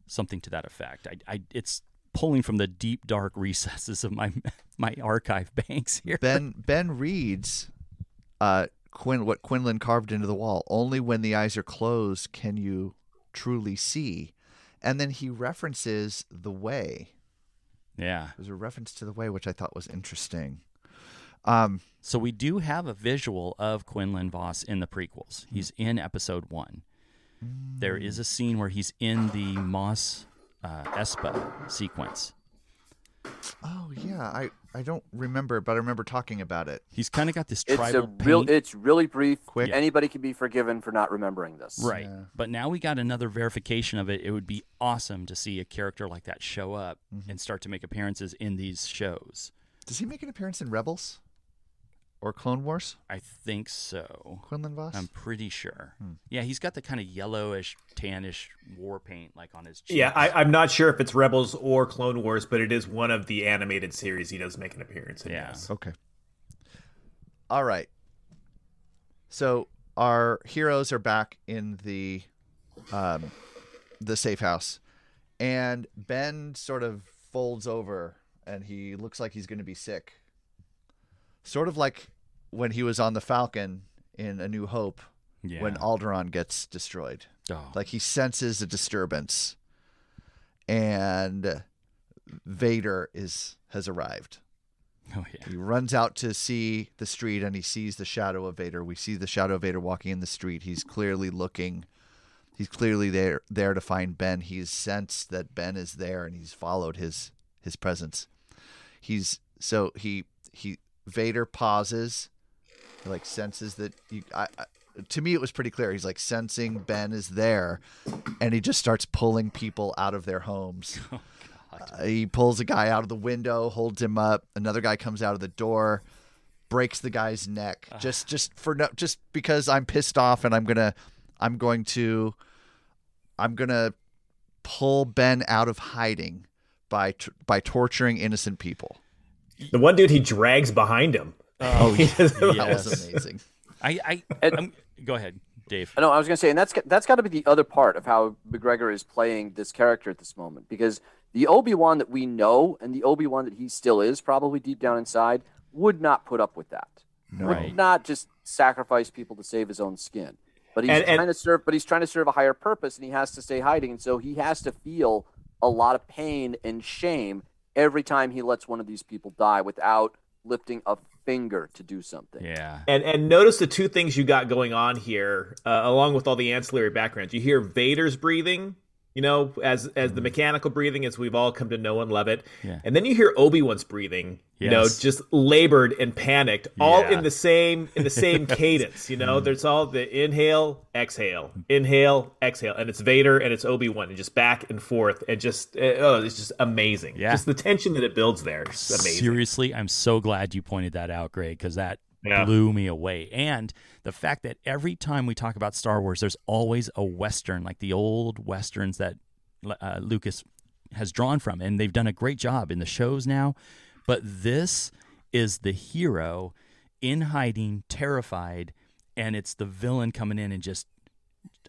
E: something to that effect. I, I, it's pulling from the deep dark recesses of my my archive banks here.
B: Ben Ben reads, uh, Quin what Quinlan carved into the wall. Only when the eyes are closed can you truly see. And then he references the way.
E: Yeah.
B: There's a reference to the way, which I thought was interesting. Um,
E: So we do have a visual of Quinlan Vos in the prequels. He's in episode one. There is a scene where he's in the Mos uh, Espa sequence.
B: oh yeah, I I don't remember, but I remember talking about it.
E: He's kind of got this
D: It's
E: tribal
D: a real.
E: paint.
D: It's really brief.
B: Quick.
D: Anybody can be forgiven for not remembering this.
E: right.
B: Yeah.
E: But now we got another verification of it. It would be awesome to see a character like that show up and start to make appearances in these shows.
B: Does he make an appearance in Rebels or Clone Wars?
E: I think so.
B: Quinlan Vos.
E: I'm pretty sure. Yeah, he's got the kind of yellowish, tannish war paint like on his cheeks.
C: Yeah, I, I'm not sure if it's Rebels or Clone Wars, but it is one of the animated series he does make an appearance in.
E: Yeah.
C: Yes.
B: Okay. All right. So our heroes are back in the um, the safe house, and Ben sort of folds over, and he looks like he's going to be sick. Sort of like when he was on the Falcon in A New Hope,
E: Yeah.
B: when Alderaan gets destroyed.
E: Oh.
B: Like he senses a disturbance, and Vader is has arrived.
E: Oh yeah.
B: He runs out to see the street and he sees the shadow of Vader. We see the shadow of Vader walking in the street. He's clearly looking. He's clearly there there to find Ben. He's sensed that Ben is there and he's followed his his presence. He's so he he Vader pauses. He like senses that you I, I to me it was pretty clear. He's like sensing Ben is there and he just starts pulling people out of their homes. Uh, he pulls a guy out of the window, holds him up. Another guy comes out of the door, breaks the guy's neck. Just just for no, just because I'm pissed off and I'm gonna I'm going to I'm gonna pull Ben out of hiding by by torturing innocent people.
C: The one dude he drags behind him.
B: Oh,
C: He does-
B: that was amazing.
E: I, I, I'm, go ahead, Dave.
D: I know. I was gonna say, and that's that's got to be the other part of how McGregor is playing this character at this moment, because the Obi Wan that we know and the Obi Wan that he still is, probably deep down inside, would not put up with that.
E: Right.
D: Would not just sacrifice people to save his own skin. But he's
C: And- and-
D: trying to serve. But he's trying to serve a higher purpose, and he has to stay hiding, and so he has to feel a lot of pain and shame every time he lets one of these people die without lifting a finger to do something.
E: Yeah.
C: And and notice the two things you got going on here, uh, along with all the ancillary backgrounds. You hear Vader's breathing, you know, as as the mechanical breathing, as we've all come to know and love it.
E: Yeah.
C: And then you hear Obi Wan's breathing, you know, just labored and panicked, all
E: Yeah.
C: in the same in the same cadence. You know, there's all the inhale, exhale, inhale, exhale, and it's Vader and it's Obi Wan, and just back and forth, and just uh, oh, it's just amazing.
E: Yeah.
C: just the tension that it builds there.
E: Seriously, I'm so glad you pointed that out, Greg, because that
C: Yeah.
E: blew me away. And the fact that every time we talk about Star Wars, there's always a Western, like the old Westerns that uh, Lucas has drawn from. And they've done a great job in the shows now. But this is the hero in hiding, terrified, and it's the villain coming in and just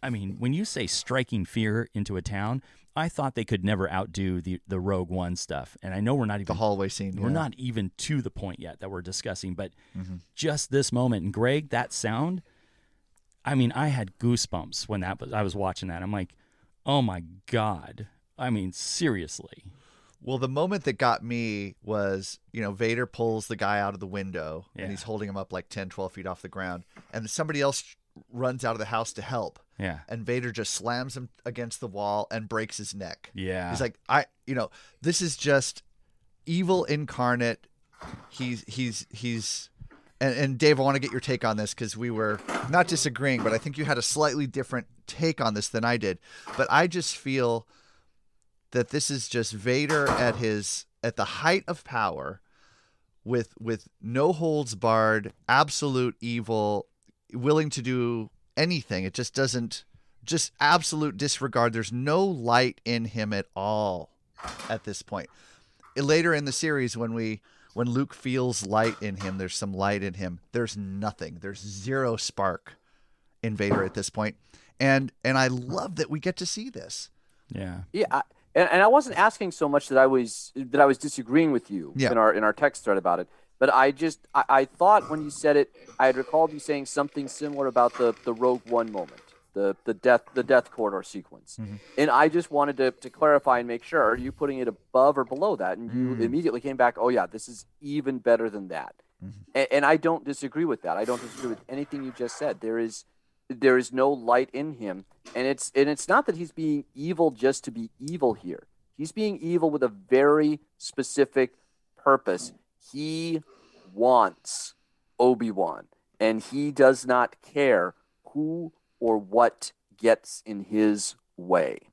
E: I mean, when you say striking fear into a town, I thought they could never outdo the the Rogue One stuff. And I know we're not even
B: The hallway scene.
E: we're
B: yeah.
E: not even to the point yet that we're discussing, but
B: Mhm.
E: just this moment and Greg, that sound, I mean, I had goosebumps when that was I was watching that. I'm like, "Oh my god." I mean, seriously.
B: Well, the moment that got me was, you know, Vader pulls the guy out of the window
E: Yeah.
B: and he's holding him up like 10, 12 feet off the ground. And somebody else runs out of the house to help.
E: Yeah.
B: And Vader just slams him against the wall and breaks his neck.
E: Yeah.
B: He's like, I, you know, this is just evil incarnate. He's, he's, he's, and, and Dave, I want to get your take on this because we were not disagreeing, but I think you had a slightly different take on this than I did. But I just feel that this is just Vader at his at the height of power with with no holds barred, absolute evil, willing to do anything. It just doesn't just absolute disregard. There's no light in him at all at this point. Later in the series when we when Luke feels light in him, there's some light in him. There's nothing. There's zero spark in Vader at this point. And and I love that we get to see this.
E: Yeah.
D: Yeah, I, and, and I wasn't asking so much that I was that I was disagreeing with you
B: Yeah.
D: in our in our text thread about it. But I just I, I thought when you said it, I had recalled you saying something similar about the the Rogue One moment, the the death the death corridor sequence, and I just wanted to to clarify and make sure are you putting it above or below that? And you
B: Mm.
D: immediately came back, oh yeah, this is even better than that. And, and I don't disagree with that. I don't disagree with anything you just said. There is there is no light in him, and it's and it's not that he's being evil just to be evil here. He's being evil with a very specific purpose. He wants Obi Wan, and he does not care who or what gets in his way.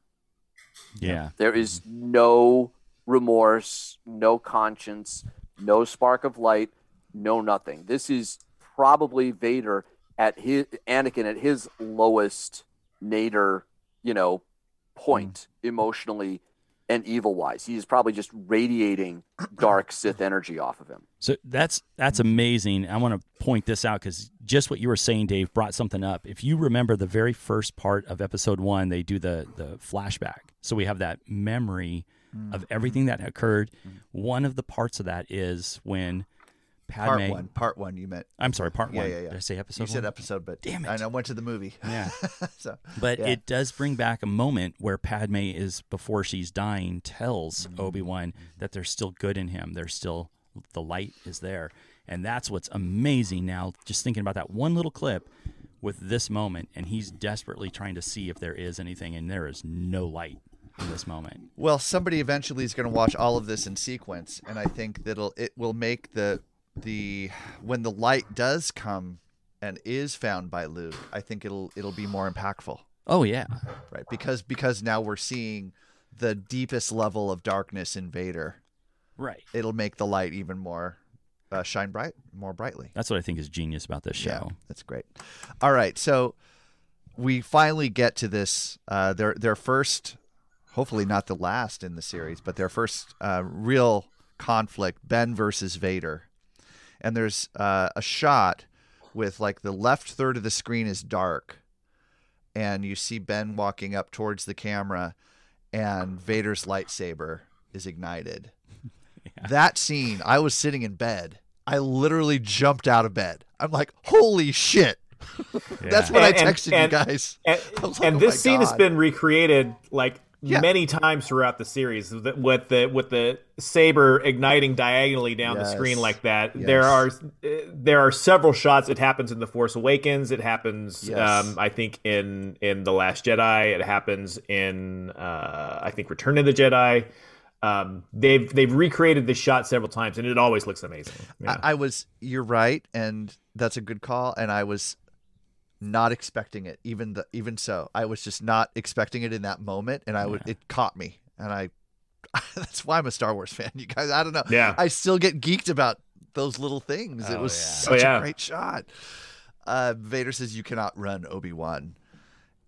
E: Yeah.
D: There is no remorse, no conscience, no spark of light, no nothing. This is probably Vader at his Anakin at his lowest nadir, you know, point mm. emotionally and evil wise. He is probably just radiating dark Sith energy off of him.
E: So that's that's amazing. I want to point this out because just what you were saying, Dave, brought something up. If you remember the very first part of episode one, they do the the flashback. So we have that memory mm. of everything that occurred. Mm. One of the parts of that is when Padme.
B: Part one. Part one. You meant.
E: I'm sorry, part
B: Yeah,
E: one.
B: yeah, yeah.
E: Did I say episode
B: You said episode, but
E: Damn it.
B: And I went to the movie.
E: Yeah.
B: so,
E: But
B: yeah.
E: it does bring back a moment where Padme is before she's dying tells
B: Mm-hmm.
E: Obi Wan that there's still good in him. There's still the light is there, and that's what's amazing. Now, just thinking about that one little clip with this moment, and he's desperately trying to see if there is anything, and there is no light in this moment.
B: Well, somebody eventually is going to watch all of this in sequence, and I think that'll it will make the the when the light does come and is found by Luke, I think it'll it'll be more impactful,
E: Oh yeah,
B: right? Because because now we're seeing the deepest level of darkness in Vader.
E: right.
B: It'll make the light even more uh, shine bright, more brightly.
E: That's what I think is genius about this show.
B: Yeah, that's great. All right, so we finally get to this. Uh, their their first, hopefully not the last in the series, but their first uh, real conflict: Ben versus Vader. And there's uh, a shot with like the left third of the screen is dark, and you see Ben walking up towards the camera, and Vader's lightsaber is ignited. That scene, I was sitting in bed. I literally jumped out of bed. I'm like, holy shit. That's what I
C: And- and-
B: texted
C: and-
B: you guys.
C: And,
B: like,
C: and
B: "Oh
C: this
B: my
C: scene has been recreated like
B: Yeah.
C: many times throughout the series with the with the saber igniting diagonally down the screen like that.
B: Yes.
C: There are there are several shots. It happens in the Force Awakens. It happens,
B: Yes.
C: um, I think, in in the Last Jedi. It happens in uh, I think Return of the Jedi. Um, they've they've recreated this shot several times, and it always looks amazing. Yeah.
B: I, I was, you're right, and that's a good call. And I was not expecting it. Even the, even so, I was just not expecting it in that moment, and I would, it caught me, and I. That's why I'm a Star Wars fan. You guys, I don't know.
C: Yeah.
B: I still get geeked about those little things. it
E: Oh,
B: was
E: yeah.
B: such
C: Oh, yeah.
B: a great shot. Uh, Vader says you cannot run Obi Wan,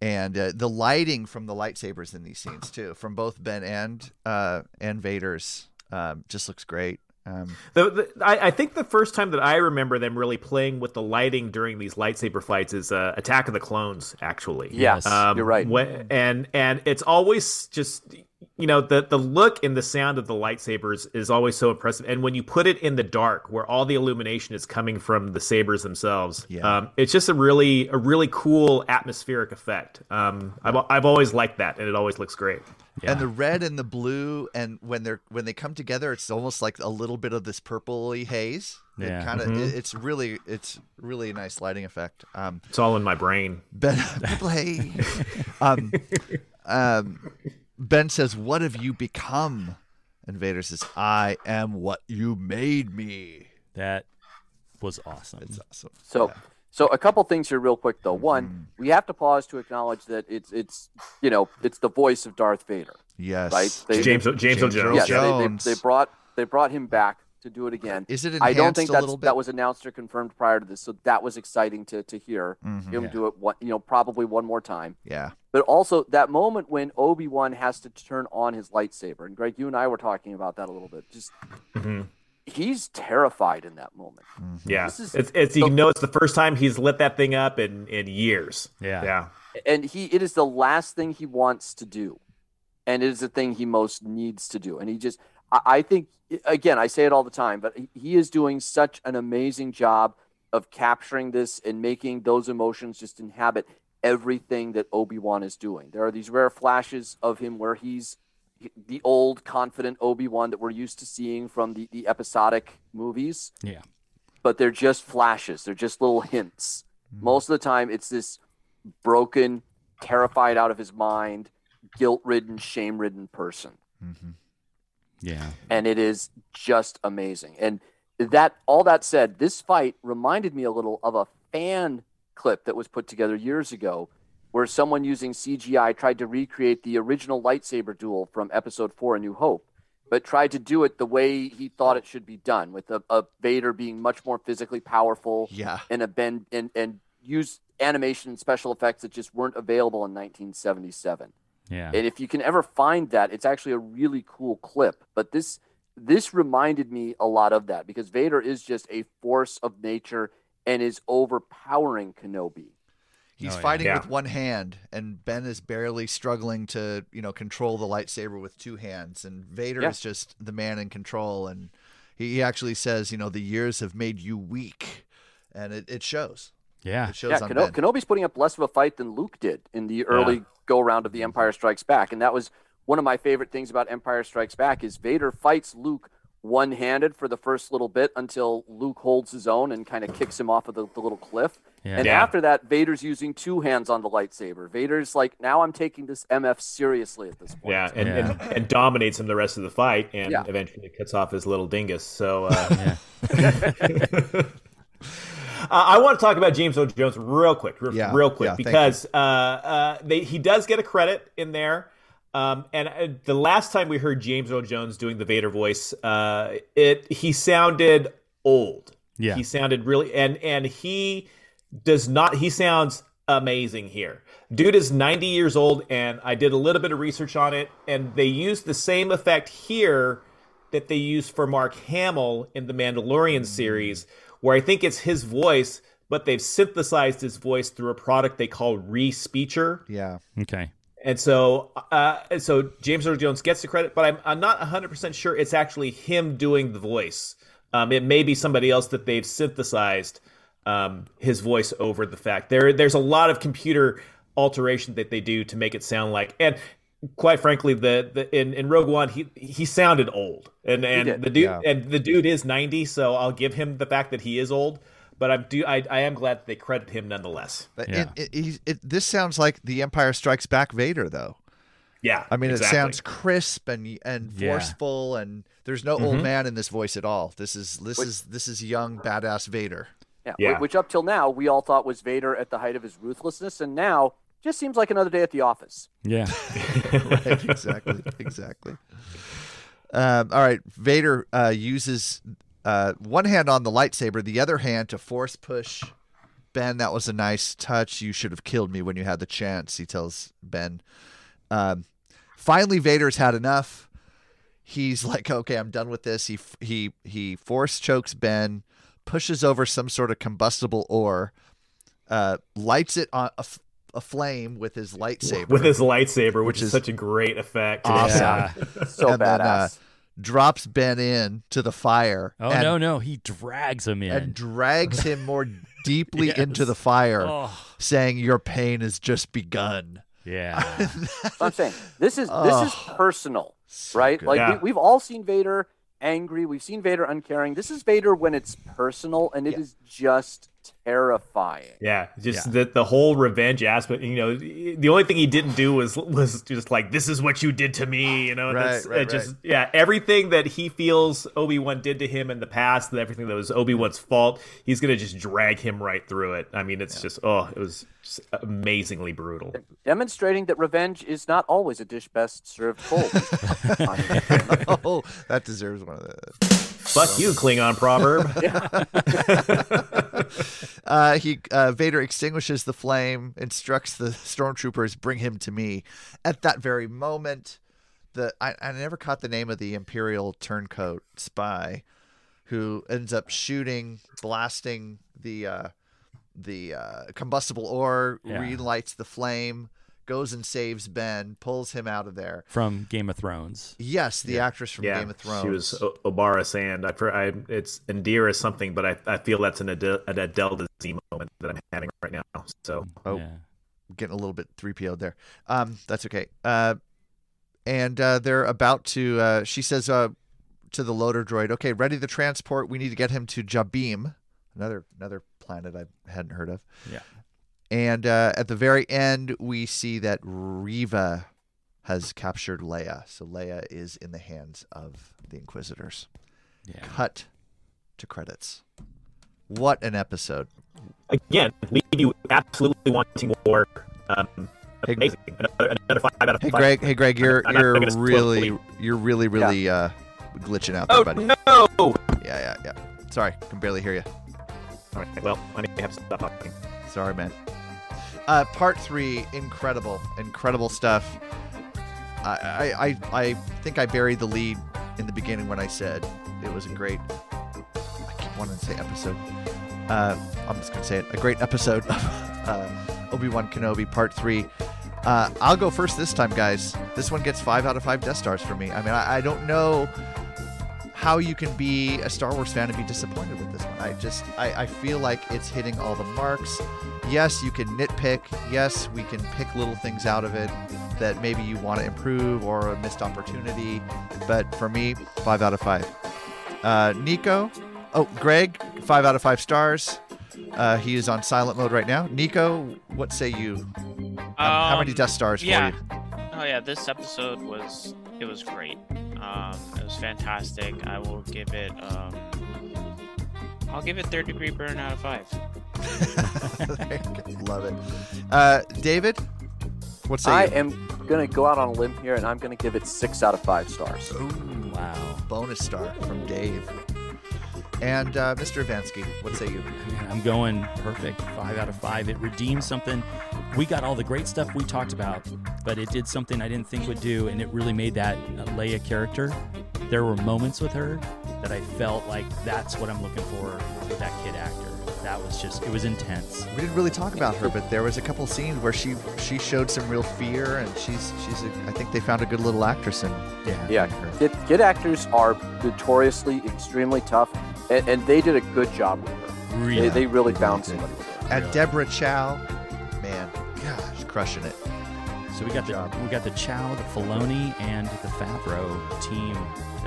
B: and uh, the lighting from the lightsabers in these scenes too, from both Ben and uh, and Vader's, um, just looks great. Um,
C: The, the, I, I think the first time that I remember them really playing with the lighting during these lightsaber fights is uh, Attack of the Clones. Actually,
D: Yes,
C: Um,
D: you're right.
C: when- and and it's always just you know the the look and the sound of the lightsabers is always so impressive. And when you put it in the dark, where all the illumination is coming from the sabers themselves,
B: Yeah.
C: um, it's just a really a really cool atmospheric effect. Um, I've I've always liked that, and it always looks great.
B: And the red and the blue and when they're when they come together it's almost like a little bit of this purpley haze.
E: Yeah.
B: it kind of it, it's really it's really a nice lighting effect. Um
C: It's all in my brain.
B: ben purple haze um um ben says what have you become? And vader says i am what you made me.
E: That was awesome.
B: it's awesome.
D: So, so a couple things here, real quick though. One, we have to pause to acknowledge that it's it's you know it's the voice of Darth Vader.
B: yes
D: Right? They-
C: James James, Earl Jones.
B: Earl
D: Yeah,
C: yeah.
D: they, they, they brought they brought him back to do it again.
B: is it
D: I don't think
B: a
D: that's, that was announced or confirmed prior to this, so that was exciting to to hear
B: Mhm.
D: him
E: Yeah.
D: do it. One, you know, probably one more time.
B: yeah
D: But also that moment when Obi Wan has to turn on his lightsaber, and Greg, you and I were talking about that a little bit. Just
C: Mhm.
D: He's terrified in that moment. Mm-hmm.
C: Yeah,
D: This is-
C: it's, it's you know it's the first time he's lit that thing up in in years.
E: Yeah.
C: yeah,
D: and he it is the last thing he wants to do and it is the thing he most needs to do and he just i, I think again i say it all the time but he, he is doing such an amazing job of capturing this and making those emotions just inhabit everything that obi-wan is doing there are these rare flashes of him where he's the old confident obi-wan that we're used to seeing from the, the episodic movies
E: Yeah.
D: but they're just flashes. They're just little hints. Mm-hmm. Most of the time, it's this broken, terrified out of his mind, guilt ridden, shame ridden person. Mm-hmm.
E: Yeah.
D: And it is just amazing. And that, all that said, this fight reminded me a little of a fan clip that was put together years ago where someone using CGI tried to recreate the original lightsaber duel from episode four, A New Hope. But tried to do it the way he thought it should be done, with a, a Vader being much more physically powerful,
B: yeah
D: and a bend and and use animation and special effects that just weren't available in 1977.
E: Yeah.
D: And if you can ever find that, it's actually a really cool clip. But this this reminded me a lot of that because Vader is just a force of nature and is overpowering Kenobi.
B: He's
E: Oh, yeah.
B: fighting
C: Yeah.
B: with one hand, and Ben is barely struggling to, you know, control the lightsaber with two hands. And Vader
D: Yeah.
B: is just the man in control. And he he actually says, you know, the years have made you weak, and it, it shows.
E: Yeah.
B: It shows
D: Yeah,
B: on
D: Keno-
B: Ben.
D: Kenobi's putting up less of a fight than Luke did in the early go round of The mm-hmm. Empire Strikes Back, and that was one of my favorite things about Empire Strikes Back is Vader fights Luke one-handed for the first little bit until Luke holds his own and kind of kicks him off of the, the little cliff.
E: Yeah.
D: And
C: Yeah.
D: after that, Vader's using two hands on the lightsaber. Vader's like, now I'm taking this MF seriously at this point.
C: Yeah, and,
E: Yeah.
C: And, and dominates him the rest of the fight, and
D: Yeah.
C: eventually cuts off his little dingus. So, uh, uh, I want to talk about James Earl Jones real quick, real,
B: Yeah,
C: real quick,
B: yeah,
C: because uh, uh, they, he does get a credit in there. Um, and uh, the last time we heard James Earl Jones doing the Vader voice, uh, it he sounded old.
E: Yeah.
C: he sounded really, and and he does not. He sounds amazing here. Dude is 90 years old, and I did a little bit of research on it, and they used the same effect here that they used for Mark Hamill in the Mandalorian series, where I think it's his voice, but they've synthesized his voice through a product they call Respeecher.
B: Yeah.
E: Okay.
C: And so, uh, and so James Earl Jones gets the credit, but I'm, I'm not 100% sure it's actually him doing the voice. Um, it may be somebody else that they've synthesized um, his voice over the fact. There, there's a lot of computer alteration that they do to make it sound like, and quite frankly, the, the in, in Rogue One, he he sounded old, and and the dude
B: Yeah.
C: and the dude is 90, so I'll give him the fact that he is old. But I'm do I, I am glad that they credit him nonetheless.
B: But
E: Yeah.
B: it, it, he's- it, this sounds like the Empire Strikes Back Vader, though.
C: Yeah,
B: I mean,
C: exactly.
B: it sounds crisp and and
E: Yeah.
B: forceful, and there's no
C: Mm-hmm.
B: old man in this voice at all. This is this is this is young badass Vader.
D: Yeah,
C: Yeah.
D: Which up till now we all thought was Vader at the height of his ruthlessness, and now just seems like another day at the office.
E: Yeah.
B: right, exactly, exactly. Um, all right, Vader uh, uses uh, one hand on the lightsaber, the other hand to force push Ben. That was a nice touch. You should have killed me when you had the chance. He tells Ben. Um, finally, Vader's had enough. He's like, okay, I'm done with this. He he he force chokes Ben, pushes over some sort of combustible ore, uh, lights it on a, f- a flame with his lightsaber.
C: with his lightsaber, which,
B: Which
C: is,
B: is
C: such a great effect.
B: awesome.
E: Yeah.
D: So
B: And then, uh,
D: badass.
B: Drops Ben in to the fire.
E: Oh
B: and,
E: no, no, he drags him in.
B: And drags him more deeply
E: Yes.
B: into the fire,
E: Oh.
B: saying, "Your pain has just begun."
E: Yeah.
D: I'm saying. This is this is
B: Oh.
D: personal,
B: So
D: right?
B: good.
D: Like
C: Yeah.
D: we, we've all seen Vader angry. We've seen Vader uncaring. This is Vader when it's personal, and it is just terrifying.
C: Yeah, just
B: Yeah.
C: the the whole revenge aspect. You know, the only thing he didn't do was was just like this is what you did to me. You know, and
B: Right,
C: it's-
B: right,
C: it just yeah, everything that he feels Obi Wan did to him in the past, and everything that was Obi Wan's fault, he's gonna just drag him right through it. I mean, it's just oh, it was just amazingly brutal.
D: Demonstrating that revenge is not always a dish best served cold.
B: oh, that deserves one of the.
C: Fuck you, Klingon proverb.
B: Uh, he uh, Vader extinguishes the flame, instructs the stormtroopers, "Bring him to me." At that very moment, the I, I never caught the name of the Imperial turncoat spy, who ends up shooting, blasting the uh, the uh, combustible ore,
E: Yeah.
B: relights the flame, goes and saves Ben, pulls him out of there.
E: From Game of Thrones.
B: Yes, the actress from
C: yeah,
B: Game of Thrones.
C: she was o- Obara Sand. I, for, I it's Indira something, but I, I feel that's an Adele, an Adele Dazeem moment that I'm having right now. So
B: Oh.
E: Yeah.
B: getting a little bit 3PO'd there. Um, that's okay. Uh, and uh, they're about to, uh, she says uh, to the loader droid, okay, ready the transport. We need to get him to Jabiim, another another planet I hadn't heard of.
E: Yeah.
B: And uh, at the very end, we see that Reva has captured Leia. So Leia is in the hands of the Inquisitors.
E: Yeah.
B: Cut to credits. What an episode.
C: again, leave you absolutely wanting more. Um,
B: Hey,
C: amazing. Another, another five out of
B: Hey
C: five.
B: Greg, hey Greg, you're you're really
C: you.
B: you're really really uh glitching out there,
C: Oh
B: buddy.
C: no!
B: Yeah, yeah, yeah. Sorry, can barely hear you.
C: All right, well, I may have to stop talking.
B: Sorry, man. Uh, part three, incredible, incredible stuff. I, I, I, think I buried the lead in the beginning when I said it was a great. I keep wanting to say episode. Uh, I'm just gonna say it. A great episode of uh, Obi Wan Kenobi Part Three. Uh, I'll go first this time, guys. This one gets five out of five Death Stars for me. I mean, I, I don't know how you can be a Star Wars fan and be disappointed with this one. I just, I, I feel like it's hitting all the marks. Yes, you can nitpick. Yes, we can pick little things out of it that maybe you want to improve or a missed opportunity. But for me, five out of five. Uh, Nico, oh, Greg, five out of five stars. Uh, he is on silent mode right now. Nico, what say you? Um, how many
F: Um,
B: Death Stars
F: yeah.
B: for you?
F: Oh yeah, this episode was it was great. Um, fantastic. I will give it. Um, I'll give it third degree burn out of five.
B: Love it. Uh, David, What's say
D: I
B: you?
D: am going to go out on a limb here, and I'm going to give it six out of five stars.
B: Ooh,
E: Wow.
B: bonus star from Dave. And uh, Mr. Avansky, what say you?
E: I'm going perfect. Five out of five. It redeemed something. We got all the great stuff we talked about, but it did something I didn't think would do, and it really made that Leia character. There were moments with her that I felt like that's what I'm looking for with that kid actor. That was just, it was intense.
B: We didn't really talk about her, but there was a couple scenes where she she showed some real fear, and she's she's. A, I think they found a good little actress in.
E: Yeah.
D: Yeah,
B: in her.
D: kid, kid actors are notoriously extremely tough, and, and they did a good job with her.
E: Really.
D: They, they really
B: they
D: found
B: did.
D: somebody with her.
B: And Deborah Chow, man, gosh, crushing it.
E: So we got the
B: job.
E: we got the Chow, the Filoni, and the Favreau team.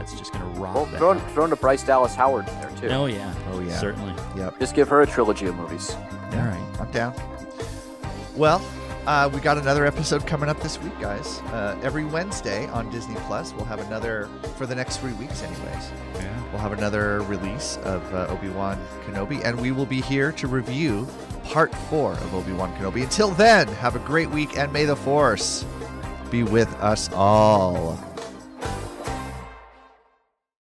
E: That's just gonna rock.
D: Well,
E: that.
D: throw, throw in to Bryce Dallas Howard in there too.
E: Oh yeah.
B: Oh, yeah.
E: Certainly.
B: Yep.
D: Just give her a trilogy of movies.
E: All right.
B: I'm down. Well, uh, we got another episode coming up this week, guys. Uh, every Wednesday on Disney Plus, we'll have another for the next three weeks, anyways.
E: Yeah.
B: We'll have another release of uh, Obi Wan Kenobi, and we will be here to review part four of Obi Wan Kenobi. Until then, have a great week, and may the Force be with us all.